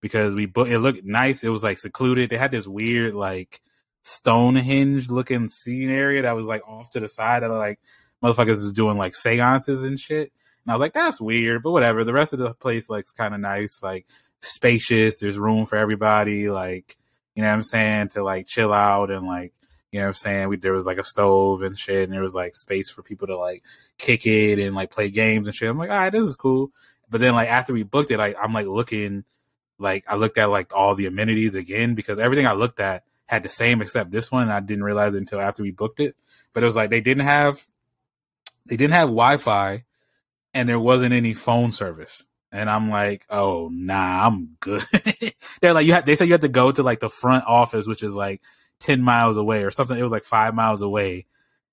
because we booked it looked nice. It was like secluded. They had this weird like Stonehenge looking scene area that was like off to the side of like motherfuckers was doing like seances and shit. And I was like, that's weird, but whatever. The rest of the place looks kind of nice, like spacious. There's room for everybody, like, you know what I'm saying, to like chill out and like, you know what I'm saying? We, there was like a stove and shit, and there was like space for people to like kick it and like play games and shit. I'm like, all right, this is cool. But then like after we booked it, I'm like looking, like I looked at like all the amenities again because everything I looked at had the same except this one. I didn't realize until after we booked it. But it was like they didn't have, they didn't have Wi-Fi, and there wasn't any phone service. And I'm like, oh nah, I'm good. They're like, you had. They said you had to go to like the front office, which is like ten miles away or something. It was like five miles away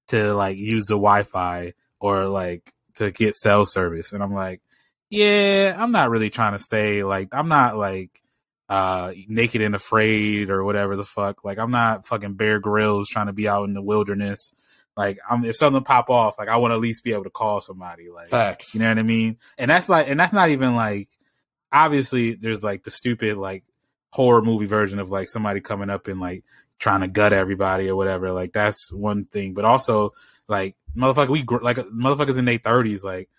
to like use the Wi-Fi or like to get cell service. And I'm like, yeah, I'm not really trying to stay. Like, I'm not like uh naked and afraid or whatever the fuck. Like, I'm not fucking Bear Grylls trying to be out in the wilderness. Like, I'm if something pop off, like I want to at least be able to call somebody. Like, Facts. you know what I mean? And that's like, and that's not even like, obviously there's like the stupid like horror movie version of like somebody coming up and like trying to gut everybody or whatever. Like that's one thing, but also like motherfucker, we gr- like motherfuckers in their thirties, like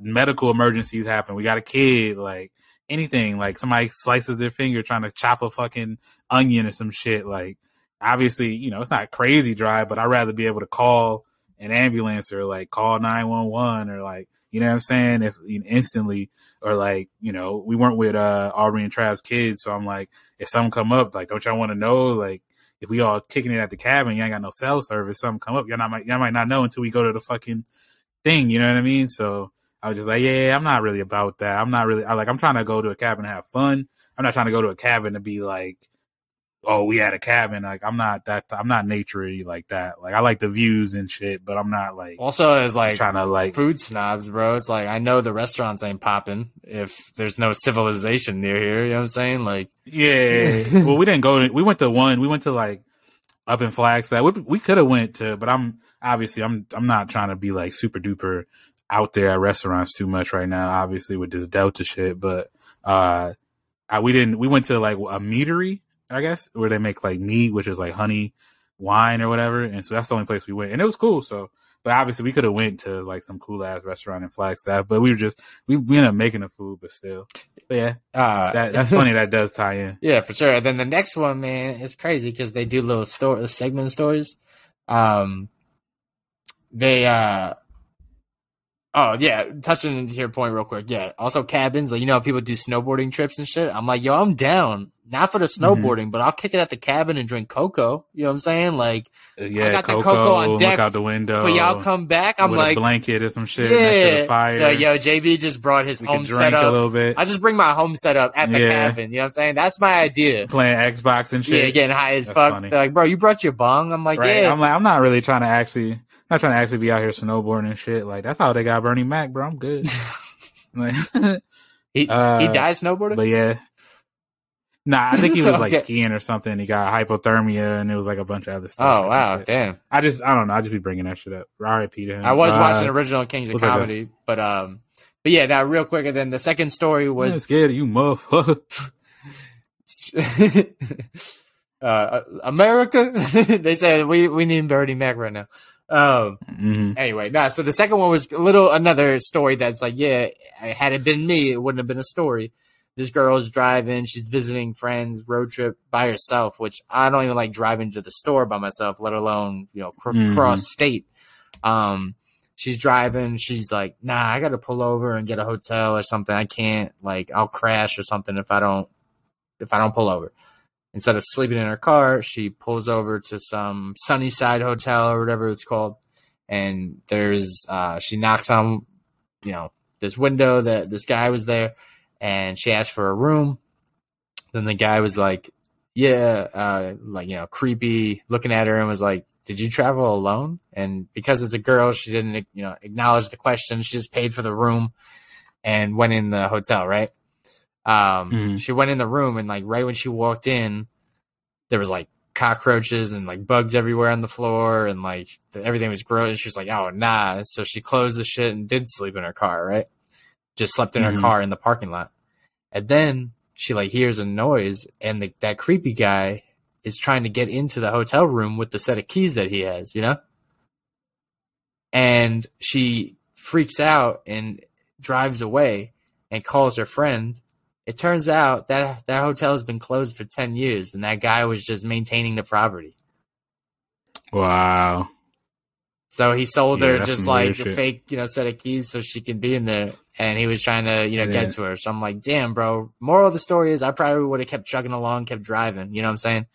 medical emergencies happen. We got a kid, like anything, like somebody slices their finger trying to chop a fucking onion or some shit. Like obviously, you know, it's not crazy drive, but I'd rather be able to call an ambulance or like call 911 or like, you know what I'm saying? If you know, instantly or like, you know, we weren't with, uh, Aubrey and Trav's kids. So I'm like, if something come up, like, don't y'all want to know? Like, if we all kicking it at the cabin, you ain't got no cell service, something come up, y'all not might, y'all might not know until we go to the fucking thing. You know what I mean? So I was just like, yeah, I'm not really about that. I'm not really, I like, I'm trying to go to a cabin and have fun. I'm not trying to go to a cabin to be like, oh, we had a cabin. Like, I'm not that, I'm not naturey like that. Like, I like the views and shit, but I'm not like Also, as like trying to like, food snobs, bro. It's like I know the restaurants ain't popping if there's no civilization near here. You know what I'm saying? Like, Yeah. well, we didn't go. To, we went to one. We went to like up in Flagstaff. We, we could have went to, but I'm obviously I'm I'm not trying to be like super duper out there at restaurants too much right now. Obviously with this Delta shit, but uh, I, we didn't. We went to like a meadery, I guess, where they make like mead, which is like honey wine or whatever. And so that's the only place we went, and it was cool. So. But obviously, we could have went to like some cool ass restaurant in Flagstaff, but we were just we, we ended up making the food, but still, but yeah, uh, that, that's funny. that does tie in. Yeah, for sure. And then the next one, man, is crazy because they do little store segment stories. Um, they uh, oh yeah, touching to your point real quick. Yeah, also cabins. Like you know, how people do snowboarding trips and shit. I'm like, yo, I'm down. Not for the Mm-hmm. snowboarding, but I'll kick it at the cabin and drink cocoa. You know what I'm saying? Like Yeah, I got the cocoa, cocoa on look deck out the window. for y'all come back, I'm like, a blanket or some shit yeah, the fire. Like, yo, JB just brought his we home setup. a little bit, I just bring my home setup at the Yeah. cabin. You know what I'm saying? That's my idea. playing Xbox and shit. Yeah, getting high as That's fuck. funny. They're like, bro, you brought your bong. I'm like, right? yeah. I'm like, I'm not really trying to actually, not trying to actually be out here snowboarding and shit. Like that's how they got Bernie Mac, bro. I'm good. like, he uh, he died snowboarding. but yeah. Nah, I think he was like Okay. skiing or something. He got hypothermia and it was like a bunch of other stuff. oh wow, damn. I just, I don't know. I just be bringing that shit up. R.I.P. to him. I was Uh, watching original Kings of Comedy, but um, but yeah, now real quick, and then the second story I'm was scared of you, motherfucker. uh, America. they said we we need Bernie Mac right now. Um. hmm Anyway, nah. So the second one was a little another story that's like, yeah, had it been me, it wouldn't have been a story. This girl's driving, she's visiting friends, road trip by herself, which I don't even like driving to the store by myself, let alone you know cr- Mhm. cross state. Um, she's driving, she's like, nah, I got to pull over and get a hotel or something. I can't, like, I'll crash or something if I don't if I don't pull over. Instead of sleeping in her car, she pulls over to some Sunnyside hotel or whatever it's called and there's uh she knocks on you know this window that this guy was there and she asked for a room then the guy was like yeah uh like you know creepy looking at her and was like did you travel alone and because it's a girl she didn't you know acknowledge the question she just paid for the room and went in the hotel right um Mhm. she went in the room and like right when she walked in there was like cockroaches and like bugs everywhere on the floor and like everything was gross. And she was like, oh, nah. So she closed the shit and did sleep in her car, right? Just slept in her Mhm. car in the parking lot. And then she like hears a noise and the, that creepy guy is trying to get into the hotel room with the set of keys that he has, you know? And she freaks out and drives away and calls her friend it turns out that that hotel has been closed for 10 years and that guy was just maintaining the property Wow. So he sold Yeah, her just like a shit. fake you know set of keys so she can be in there and he was trying to you know Yeah. get to her so i'm like damn bro moral of the story is i probably would have kept chugging along kept driving you know what i'm saying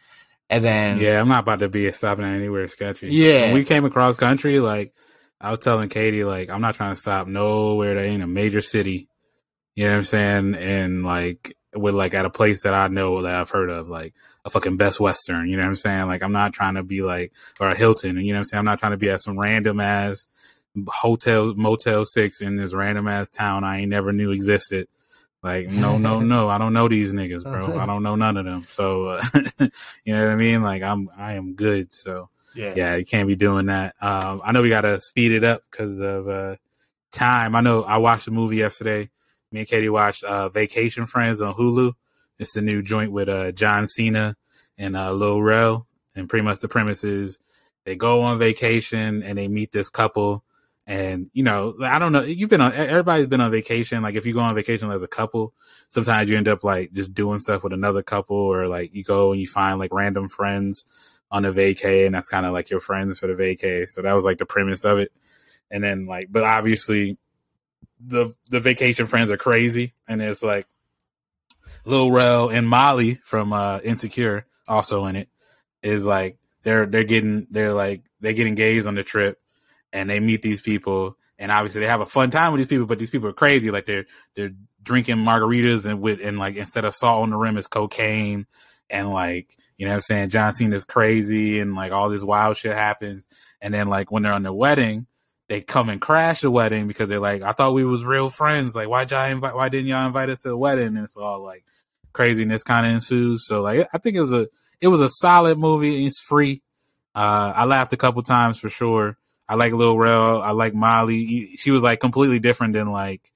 and then Yeah, I'm not about to be stopping at anywhere sketchy. Yeah. When we came across country, like I was telling Katie, like I'm not trying to stop nowhere that ain't a major city. You know what I'm saying? And like with like at a place that I know that I've heard of, like a fucking Best Western. You know what I'm saying? Like I'm not trying to be like or a Hilton. You know what I'm saying? I'm not trying to be at some random ass hotel Motel Six in this random ass town I ain't never knew existed. Like no, no, no. I don't know these niggas, bro. I don't know none of them. So uh, you know what I mean? Like I'm, I am good. So yeah yeah, you can't be doing that. Um, I know we gotta speed it up because of uh, time. I know I watched the movie yesterday. Me and Katie watched uh, Vacation Friends on Hulu. It's the new joint with uh, John Cena and uh, Lil Rel. And pretty much the premise is they go on vacation and they meet this couple. And you know, I don't know. You've been on. Everybody's been on vacation. Like if you go on vacation as a couple, sometimes you end up like just doing stuff with another couple, or like you go and you find like random friends on a vacay, and that's kind of like your friends for the vacay. So that was like the premise of it. And then like, but obviously, the the vacation friends are crazy, and it's like Lil Rel and Molly from uh Insecure also in it is like they're they're getting they're like they get engaged on the trip and they meet these people. And obviously they have a fun time with these people but these people are crazy. Like they're they're drinking margaritas and with and like instead of salt on the rim is cocaine. And like you know what I'm saying? John Cena's crazy and like all this wild shit happens. And then like when they're on their wedding they come and crash the wedding because they're like I thought we was real friends. Like why y'all invite why didn't y'all invite us to the wedding? And it's all like craziness kind of ensues. So like I think it was a it was a solid movie. It's free. Uh I laughed a couple times for sure. I like Lil Rel. I like Molly. She was like completely different than like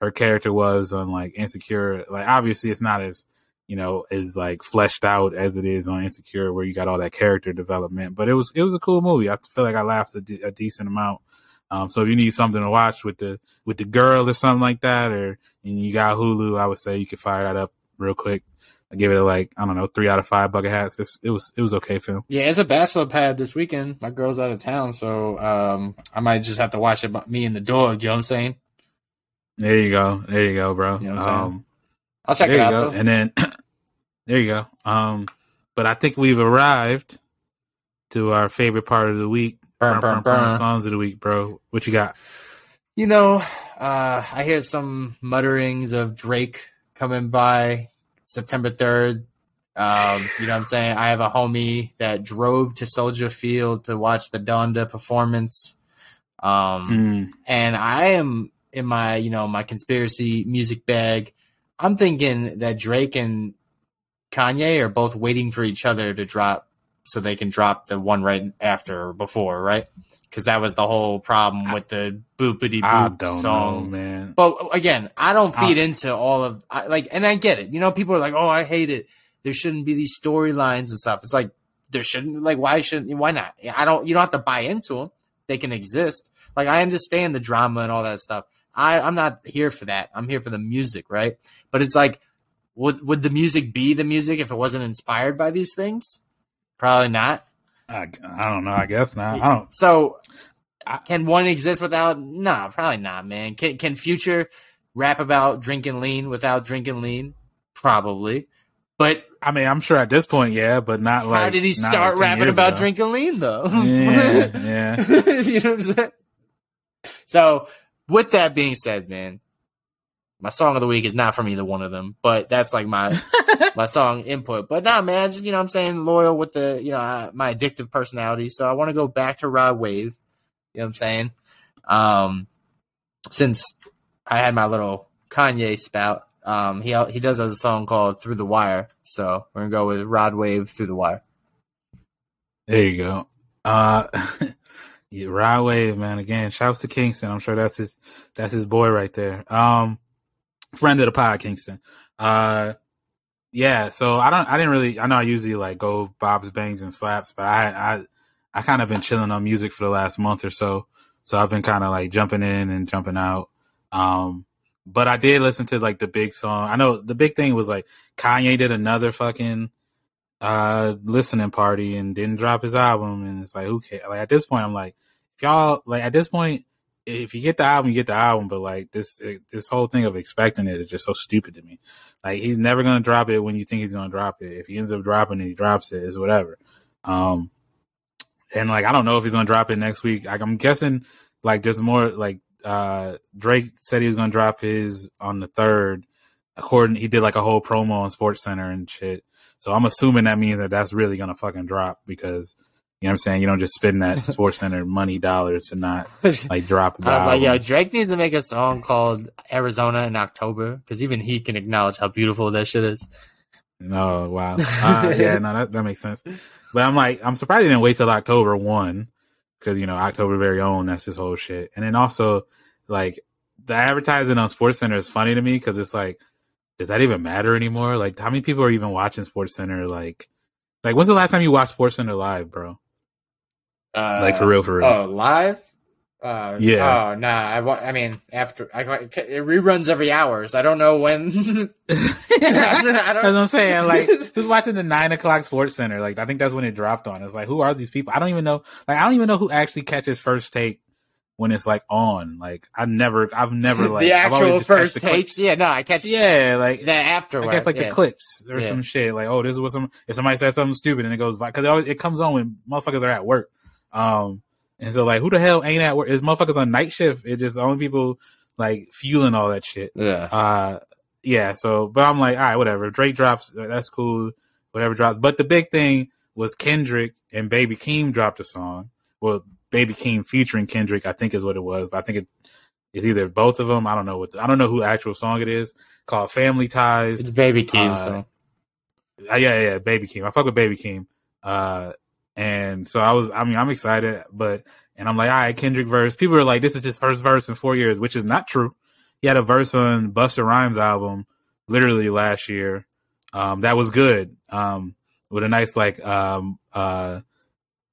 her character was on like Insecure. Like obviously it's not as you know, as like fleshed out as it is on Insecure, where you got all that character development. But it was it was a cool movie. I feel like I laughed a, de- a decent amount. Um, so if you need something to watch with the with the girl or something like that, or and you got Hulu, I would say you could fire that up real quick. I give it a like I don't know three out of five bucket hats. It's, it was it was okay film. Yeah, it's a bachelor pad this weekend. My girl's out of town, so um, I might just have to watch it. Me and the dog. You know what I'm saying? There you go, there you go, bro. You know what I'm um, I'll check there it you out. go. Though. And then there you go. Um, but I think we've arrived to our favorite part of the week. Burn, burn, burn. Songs of the week, bro. What you got? You know, uh, I hear some mutterings of Drake coming by September 3rd. Um, you know what I'm saying? I have a homie that drove to Soldier Field to watch the Donda performance. Um, Mm, and I am in my, you know, my conspiracy music bag. I'm thinking that Drake and Kanye are both waiting for each other to drop so they can drop the one right after or before, right? Because that was the whole problem with the boopity boop song. know, man. But again, I don't feed I- into all of I, like, and I get it. You know, people are like, "Oh, I hate it." There shouldn't be these storylines and stuff. It's like there shouldn't. Like, why shouldn't? Why not? I don't. You don't have to buy into them. They can exist. Like, I understand the drama and all that stuff. I, I'm not here for that. I'm here for the music, right? But it's like, would would the music be the music if it wasn't inspired by these things? Probably not. I, I don't know. I guess not. I don't. So, can one exist without? Nah, probably not, man. Can can Future rap about drinking lean without drinking lean? Probably. But I mean, I'm sure at this point, yeah, but not like. how did he start like rapping about ago. drinking lean though? Yeah, yeah. you know what I'm saying? So, with that being said, man, my song of the week is not from either one of them, but that's like my my song input. But nah, man, just you know, what I'm saying loyal with the you know uh, my addictive personality. So I want to go back to Rod Wave. You know what I'm saying? Um, since I had my little Kanye spout, um, he he does have a song called "Through the Wire," so we're gonna go with Rod Wave "Through the Wire." There you go. Uh, yeah, Rod Wave, man. Again, shouts to Kingston. I'm sure that's his, that's his boy right there. Um, friend of the pod, Kingston. Uh, yeah. So I don't, I didn't really, I know I usually like go Bob's bangs and slaps, but I, I, I kind of been chilling on music for the last month or so. So I've been kind of like jumping in and jumping out. Um, but I did listen to like the big song. I know the big thing was like Kanye did another fucking uh listening party and didn't drop his album and it's like who cares like at this point i'm like if y'all like at this point if you get the album you get the album but like this this whole thing of expecting it is just so stupid to me. Like he's never gonna drop it when you think he's gonna drop it. If he ends up dropping it he drops it it's whatever. Um and like i don't know if he's gonna drop it next week. Like i'm guessing like just more like uh drake said he was gonna drop his on the third according he did like a whole promo on sports center and shit. So I'm assuming that means that that's really gonna fucking drop because you know what I'm saying. You don't just spend that Sports Center money dollars to not like drop. I was like, yo. Drake needs to make a song called Arizona in October because even he can acknowledge how beautiful that shit is. No, wow. Uh, yeah, no, that that makes sense. But I'm like, I'm surprised he didn't wait till October one because you know October very own. That's his whole shit. And then also like the advertising on Sports Center is funny to me because it's like, does that even matter anymore? Like, how many people are even watching Sports Center? Like, like when's the last time you watched Sports Center live, bro? Uh, Like for real, for real. Oh, live? Uh, Yeah. Oh, nah. I, wa- I mean, after I, it reruns every hour, so I don't know when. I That's what don't, I'm saying. Like, who's watching the nine o'clock Sports Center? Like, I think that's when it dropped on. It's like, who are these people? I don't even know. Like, I don't even know who actually catches first take when it's like on. Like, I never, I've never like the actual first the clip- takes. Yeah, no, I catch. Yeah, like the afterward. I guess like yeah. the clips or Yeah. some shit. Like, oh, this is what some if somebody says something stupid and it goes because it, always- it comes on when motherfuckers are at work. Um, and so like, who the hell ain't at work? Is motherfuckers on night shift? It's just the only people like fueling all that shit. Yeah. Uh, yeah. So, but I'm like, all right, whatever. Drake drops, uh, that's cool. Whatever drops. But the big thing was Kendrick and Baby Keem dropped a song. Well, Baby Keem featuring Kendrick, I think is what it was. But I think it is either both of them. I don't know what. The, I don't know who actual song it is. Called Family Ties. It's Baby Keem, Uh, so. Uh, yeah, yeah, Baby Keem. I fuck with Baby Keem. Uh, and so I was, I mean, I'm excited, but, and I'm like, all right, Kendrick verse. People are like, this is his first verse in four years, which is not true. He had a verse on Busta Rhymes album literally last year. Um, that was good. Um, with a nice, like, um, uh,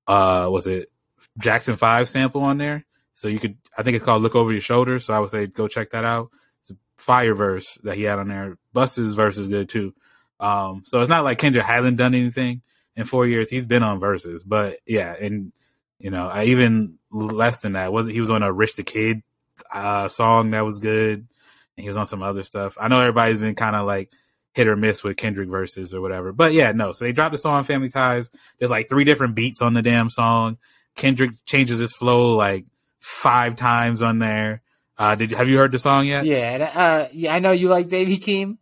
uh, was it Jackson 5 sample on there? So you could, I think it's called Look Over Your Shoulder. So I would say go check that out. It's a fire verse that he had on there. Busta's verse is good too. Um, so it's not like Kendrick hasn't done anything in four years. He's been on verses, but yeah, and you know, I even less than that wasn't. he was on a Rich the Kid uh song that was good, and he was on some other stuff. I know everybody's been kind of like hit or miss with Kendrick verses or whatever, but yeah, no. So they dropped the song Family Ties. There's like three different beats on the damn song. Kendrick changes his flow like five times on there. Uh, did have you heard the song yet? Yeah, uh, yeah, I know you like Baby Keem,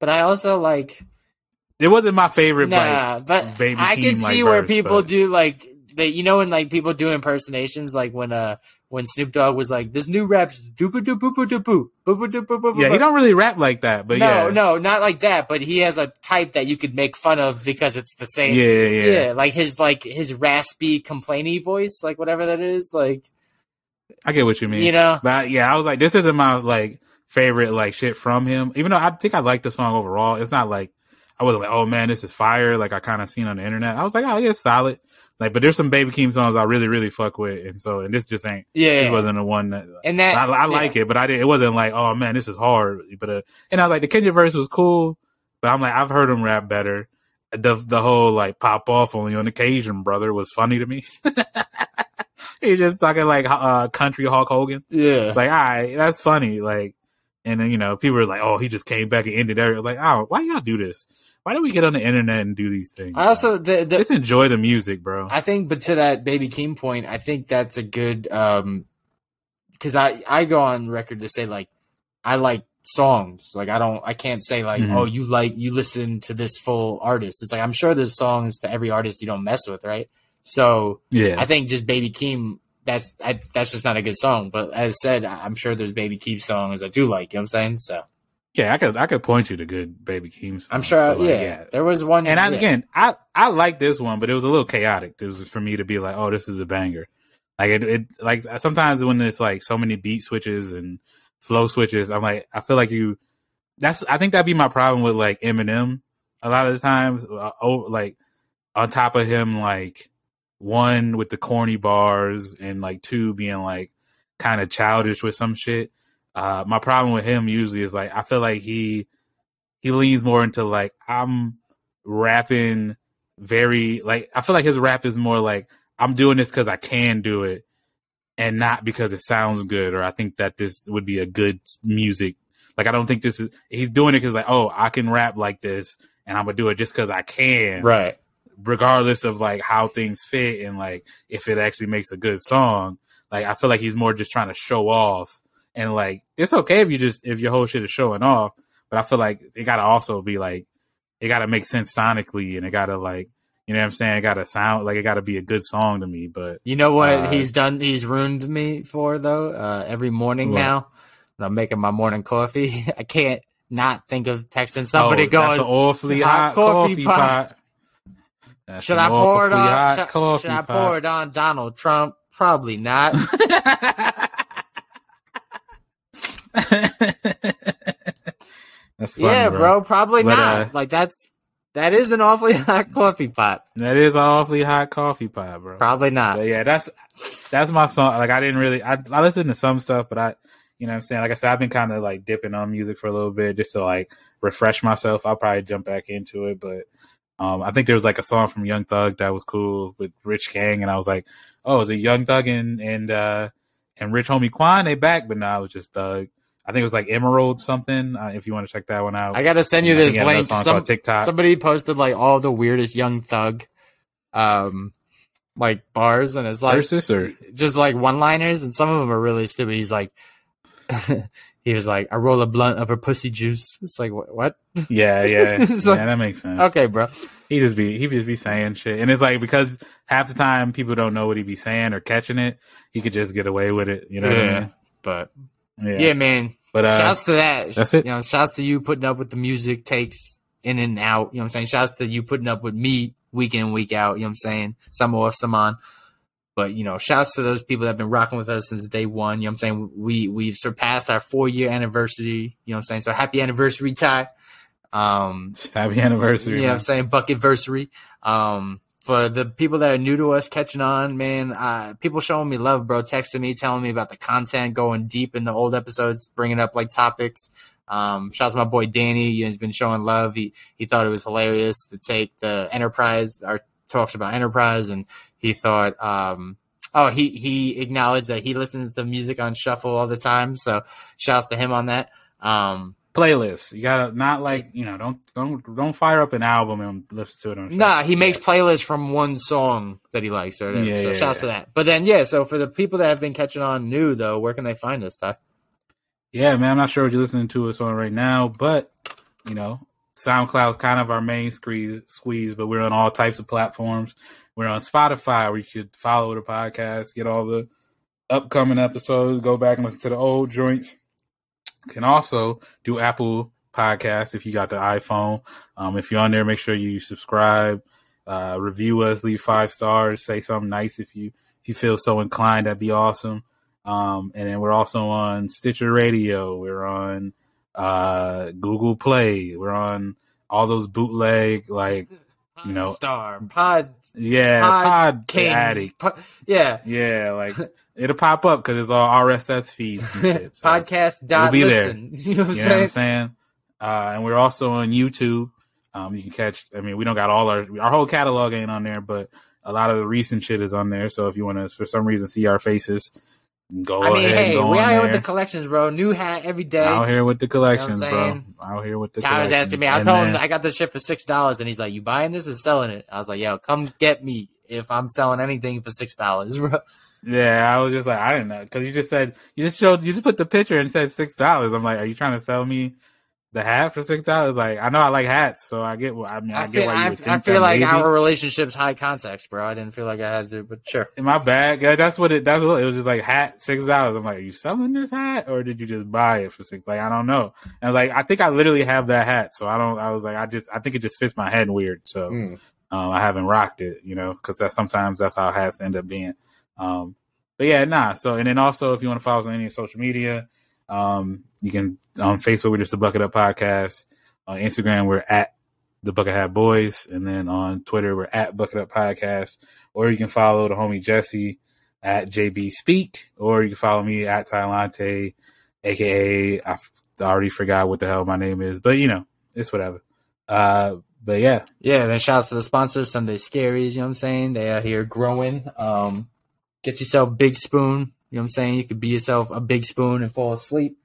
but I also like It wasn't my favorite. nah. like, but Baby I can Keem, like, see where verse, people but- do like they, you know, when like people do impersonations, like when uh when Snoop Dogg was like, "This new rap's doo doo boo boo boo doo boo boo." Yeah, he don't really rap like that, but no, yeah, no, not like that. But he has a type that you could make fun of because it's the same. yeah, yeah, yeah. yeah, like his like his raspy, complainy voice, like whatever that is. Like I get what you mean. you know, But yeah, I was like, this isn't my like favorite like shit from him. Even though I think I like the song overall, it's not like I wasn't like, oh man, this is fire. Like I kind of seen on the internet. I was like, oh yeah, it's solid. Like, but there's some Baby Keem songs I really really fuck with, and so and this just ain't. yeah, This wasn't the one that. and that I, I like it, but I didn't. It wasn't like, oh man, this is hard. But uh, and I was like, the Kenya verse was cool, but I'm like, I've heard him rap better. The the whole like pop off only on occasion, brother, was funny to me. He just talking like uh, country Hulk Hogan. Yeah, Like, all right, that's funny. Like, and then you know, people were like, oh, he just came back and ended everything. Like, oh, why y'all do this? Why do we get on the internet and do these things? I also the, the just enjoy the music, bro. I think, but to that Baby Keem point, I think that's a good um because I I go on record to say like I like songs. Like I don't I can't say like Mhm. oh you like you listen to this full artist. It's like I'm sure there's songs to every artist you don't mess with, right? So yeah, I think just Baby Keem that's I, that's just not a good song. But as said, I'm sure there's Baby Keem songs I do like. You know what I'm saying? So yeah, I could I could point you to good Baby Keem. songs, I'm sure. like, yeah, there was one. And I, yeah. again, I I like this one, but it was a little chaotic. It was for me to be like, oh, this is a banger. Like it, it like sometimes when it's like so many beat switches and flow switches, I'm like, I feel like you. That's I think that'd be my problem with like Eminem. A lot of the times, uh, oh, like on top of him, like one with the corny bars and like two being like kind of childish with some shit. Uh, my problem with him usually is like I feel like he he leans more into like I'm rapping very like I feel like his rap is more like I'm doing this because I can do it and not because it sounds good or I think that this would be a good music. Like I don't think this is he's doing it because like oh I can rap like this and I'm gonna do it just because I can right. Regardless of like how things fit and like if it actually makes a good song. Like I feel like he's more just trying to show off and like it's okay if you just if your whole shit is showing off, but I feel like it gotta also be like it gotta make sense sonically and it gotta like you know what I'm saying? It gotta sound like it gotta be a good song to me. But You know what Uh, he's done? He's ruined me for though. Uh, every morning What? now, when I'm making my morning coffee. I can't not think of texting somebody oh, going. that's an awfully hot hot, coffee coffee, pot. pot. That's Should I pour it on? hot Should, coffee should I pot. pour it on Donald Trump? Probably not. That's funny, yeah, bro. Probably But, not. uh, like that's that is an awfully hot coffee pot. That is an awfully hot coffee pot, bro. Probably not. But yeah, that's that's my song. Like I didn't really I I listened to some stuff, but I you know what I'm saying? Like I said, I've been kind of like dipping on music for a little bit just to like refresh myself. I'll probably jump back into it, but um I think there was like a song from Young Thug that was cool with Rich Gang and I was like, Oh, is it Young Thug and and uh and Rich Homie Quan? They back, but no, it was just Thug. I think it was like Emerald something. Uh, if you want to check that one out, I gotta send you I this he had another link. Some, TikTok. somebody posted like all the weirdest young thug, um, like bars, and it's like Versus or just like one liners, and some of them are really stupid. He's like, he was like, I roll a blunt of her pussy juice. It's like, what? what? yeah, yeah, yeah, like- that makes sense. Okay, bro. he just be he just be saying shit, and it's like because half the time people don't know what he be saying or catching it, he could just get away with it. You know what I mean? but Yeah. yeah, man. But uh, shouts to that. that's it. You know, shouts to you putting up with the music takes in and out. You know what I'm saying? Shouts to you putting up with me week in, week out. You know what I'm saying? Some off, some on. But you know, shouts to those people that have been rocking with us since day one. You know what I'm saying? We we've surpassed our four year anniversary. You know what I'm saying? So happy anniversary, Ty. Um happy anniversary. you know what I'm saying? Bucket anniversary. Um, for the people that are new to us catching on, man, uh, people showing me love, bro, texting me, telling me about the content, going deep in the old episodes, bringing up like topics. Um, shouts to my boy Danny. You know, he's been showing love. He, he thought it was hilarious to take the enterprise, our talks about enterprise. And he thought, um, oh, he, he acknowledged that he listens to music on shuffle all the time. So shouts to him on that. Um, Playlist. You gotta not like you know don't don't don't fire up an album and listen to it on. Nah, he makes playlists from one song that he likes. Or whatever. Yeah, so yeah, shouts yeah. to that. But then, yeah, so for the people that have been catching on new, though, where can they find us, Ty? Yeah, man. I'm not sure what you're listening to us on right now, but you know, SoundCloud's kind of our main squeeze, squeeze, but we're on all types of platforms. We're on Spotify where you should follow the podcast, get all the upcoming episodes. Go back and listen to the old joints. Can also do Apple Podcasts if you got the iPhone. Um, if you're on there, make sure you subscribe, uh, review us, leave five stars, say something nice if you if you feel so inclined. That'd be awesome. Um, and then we're also on Stitcher Radio. We're on uh, Google Play. We're on all those bootleg like you know Star Pod yeah Pod pod. Po- yeah. Yeah, like it'll pop up because it's all RSS feeds. Shit, so. Podcast dot be there. You know what I'm You know what I'm saying? saying? Uh, and we're also on YouTube. Um, you can catch. I mean, we don't got all our our whole catalog ain't on there, but a lot of the recent shit is on there. So if you want to, for some reason, see our faces, go I mean, ahead. hey, go we on out here with the collections, bro. New hat every day. Out here with the collections, You know bro. Out here with the. Ty was collections. asking me. I And told him I got this shit for six dollars, and he's like, "You buying this or selling it?" I was like, "Yo, come get me if I'm selling anything for six dollars, bro." Yeah, I was just like, I didn't know because you just said you just showed you just put the picture and said six dollars. I'm like, are you trying to sell me the hat for six dollars? Like, I know I like hats, so I get. what I mean, I, I get feel, why you I, would think I feel like maybe. our relationship's high context, bro. I didn't feel like I had to, but sure. in my bag. Yeah, that's what it. That's what it was. Just like hat six dollars. I'm like, are you selling this hat or did you just buy it for six? Like, I don't know. And like, I think I literally have that hat, so I don't. I was like, I just, I think it just fits my head weird, so Mm. um, I haven't rocked it, you know, because that sometimes that's how hats end up being. Um, but yeah, nah. So and then also, if you want to follow us on any social media, um, you can on Facebook we're just the Bucket Up Podcast. On Instagram we're at the Bucket Hat Boys, and then on Twitter we're at Bucket Up Podcast. Or you can follow the homie Jesse at JB Speak, or you can follow me at Tylante, aka I already forgot what the hell my name is, but you know it's whatever. Uh, but yeah, Yeah, then shouts to the sponsors, Sunday Scaries, you know what I'm saying? They are here growing. Um, get yourself Big Spoon, you know what I'm saying? You could be yourself a big spoon and fall asleep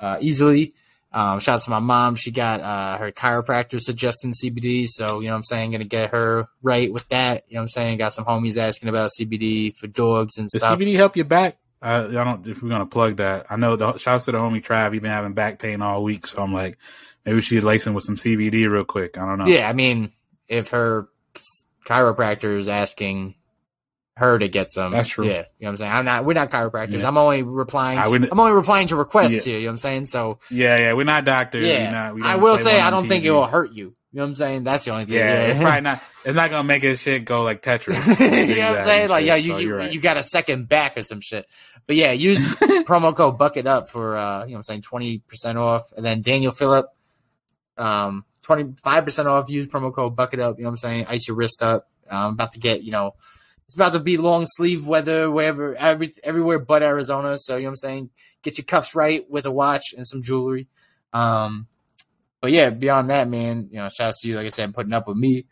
uh, easily. Um, shouts to my mom. She got uh, her chiropractor suggesting CBD. So, you know what I'm saying? Going to get her right with that. You know what I'm saying? Got some homies asking about CBD for dogs and Does stuff. CBD help your back? I, I don't. If we're gonna plug that, I know. The shouts to the homie Trav. He's been having back pain all week, so I'm like, maybe lace him with some CBD real quick. I don't know. Yeah, I mean, if her chiropractor is asking her to get some, That's true. Yeah, you know what I'm saying. I'm not. We're not chiropractors. Yeah. I'm only replying. I wouldn't- I'm only replying to requests Yeah. here. You know what I'm saying. So yeah, yeah. We're not doctors. yeah, We're not, we I will say I don't think it will hurt you. You know what I'm saying. That's the only thing. Yeah, it's probably not. It's not gonna make his shit go like Tetris. you know what I'm saying? Like, shit. yeah, you So you, right. you got a second back or some shit. But yeah, use promo code Bucket Up for uh, you know what I'm saying twenty percent off, and then Daniel Phillip, um, twenty five percent off. Use promo code Bucket Up. You know what I'm saying? Ice your wrist up. I'm about to get you know. It's about to be long sleeve weather wherever every everywhere but Arizona. So you know what I'm saying? Get your cuffs right with a watch and some jewelry. Um, but yeah, beyond that, man, you know, shouts to you, like I said, putting up with me.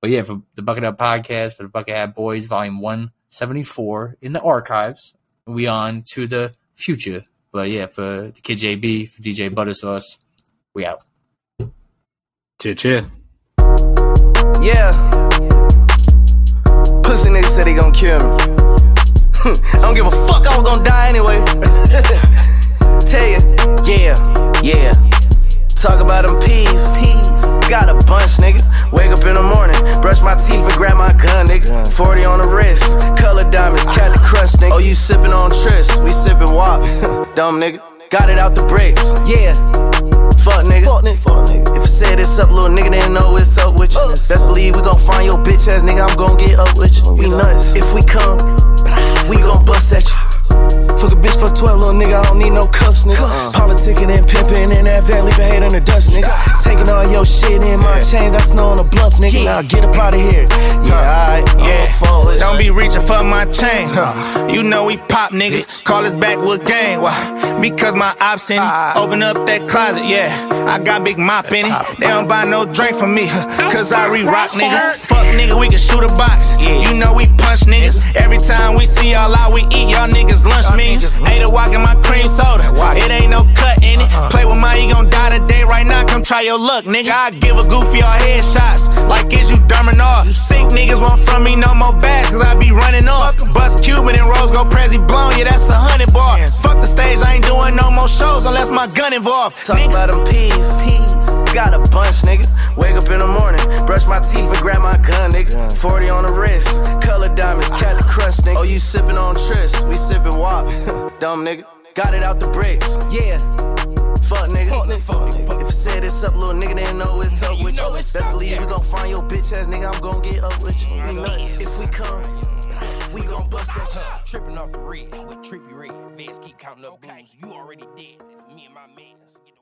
But yeah, for the Bucket Up podcast, for the Bucket Hat Boys, volume 174 in the archives. We on to the future. But yeah, for the Kid JB, for DJ Buttersauce, we out. Chit chit. Yeah. Pussy niggas said they gon' kill me. I don't give a fuck, I was gon' die anyway. Tell ya, yeah, yeah. Talk about them peas. peas. Got a bunch, nigga. Wake up in the morning, brush my teeth and grab my gun, nigga. 40 on the wrist, color diamonds, cat the ah. crunch, nigga. Oh, you sippin' on Tris, we sippin' wop. Dumb nigga. Got it out the bricks, yeah. Fuck nigga. Fuck nigga. Fuck nigga. If I said it's up, little nigga, then know it's up with you. Best believe we gon' find your bitch ass nigga, I'm gon' get up with you. We nuts. If we come, we gon' bust at you. Fuck a bitch for 12, little nigga, I don't need no cuffs, nigga. Politicking and pimping in that van, leaving hate in the dust, nigga. Taking all your shit in my chain, got snow on the bluff, nigga. Now get up out of here. Yeah, alright, Yeah, don't be reaching for my chain. Huh. You know we pop niggas, call us backwood gang. Why? Because my ops in it. Ah. Open up that closet, yeah. I got big mop in it. They don't buy no drink from me, huh, cause I re rock niggas. Fuck nigga, we can shoot a box. You know we punch niggas. Every time we see y'all out, we eat y'all niggas lunch meals. Ate a walk in my cream soda. It ain't no cut in it. Uh-huh. Play with my, you gon' die today right now. Come try your luck, nigga. I give a goofy all headshots. Like, is you dumb or all? Sick niggas want from me no more bags, cause I be running off. Bust Cuban and Rose go Prezi blown, yeah, that's a hundred bar. Fuck the stage, I ain't doing no more shows unless my gun involved. Talk about them peas. Got a bunch, nigga. Wake up in the morning, brush my teeth and grab my gun, nigga. 40 on the wrist, color diamonds, cat the crutch, nigga. Oh, you sippin' on Tris, we sippin' wop. Dumb nigga. Got it out the bricks. Yeah. Fuck nigga. Fuck nigga. Fuck nigga. If I said it's up, little nigga didn't know it's up with you. Best believe we gon' find your bitch ass nigga. I'm gon' get up with you. We nuts. If we come, we gon' bust that. Trippin' off the red with trippy red. Vans keep counting up blues. You already dead. It's me and my mans. The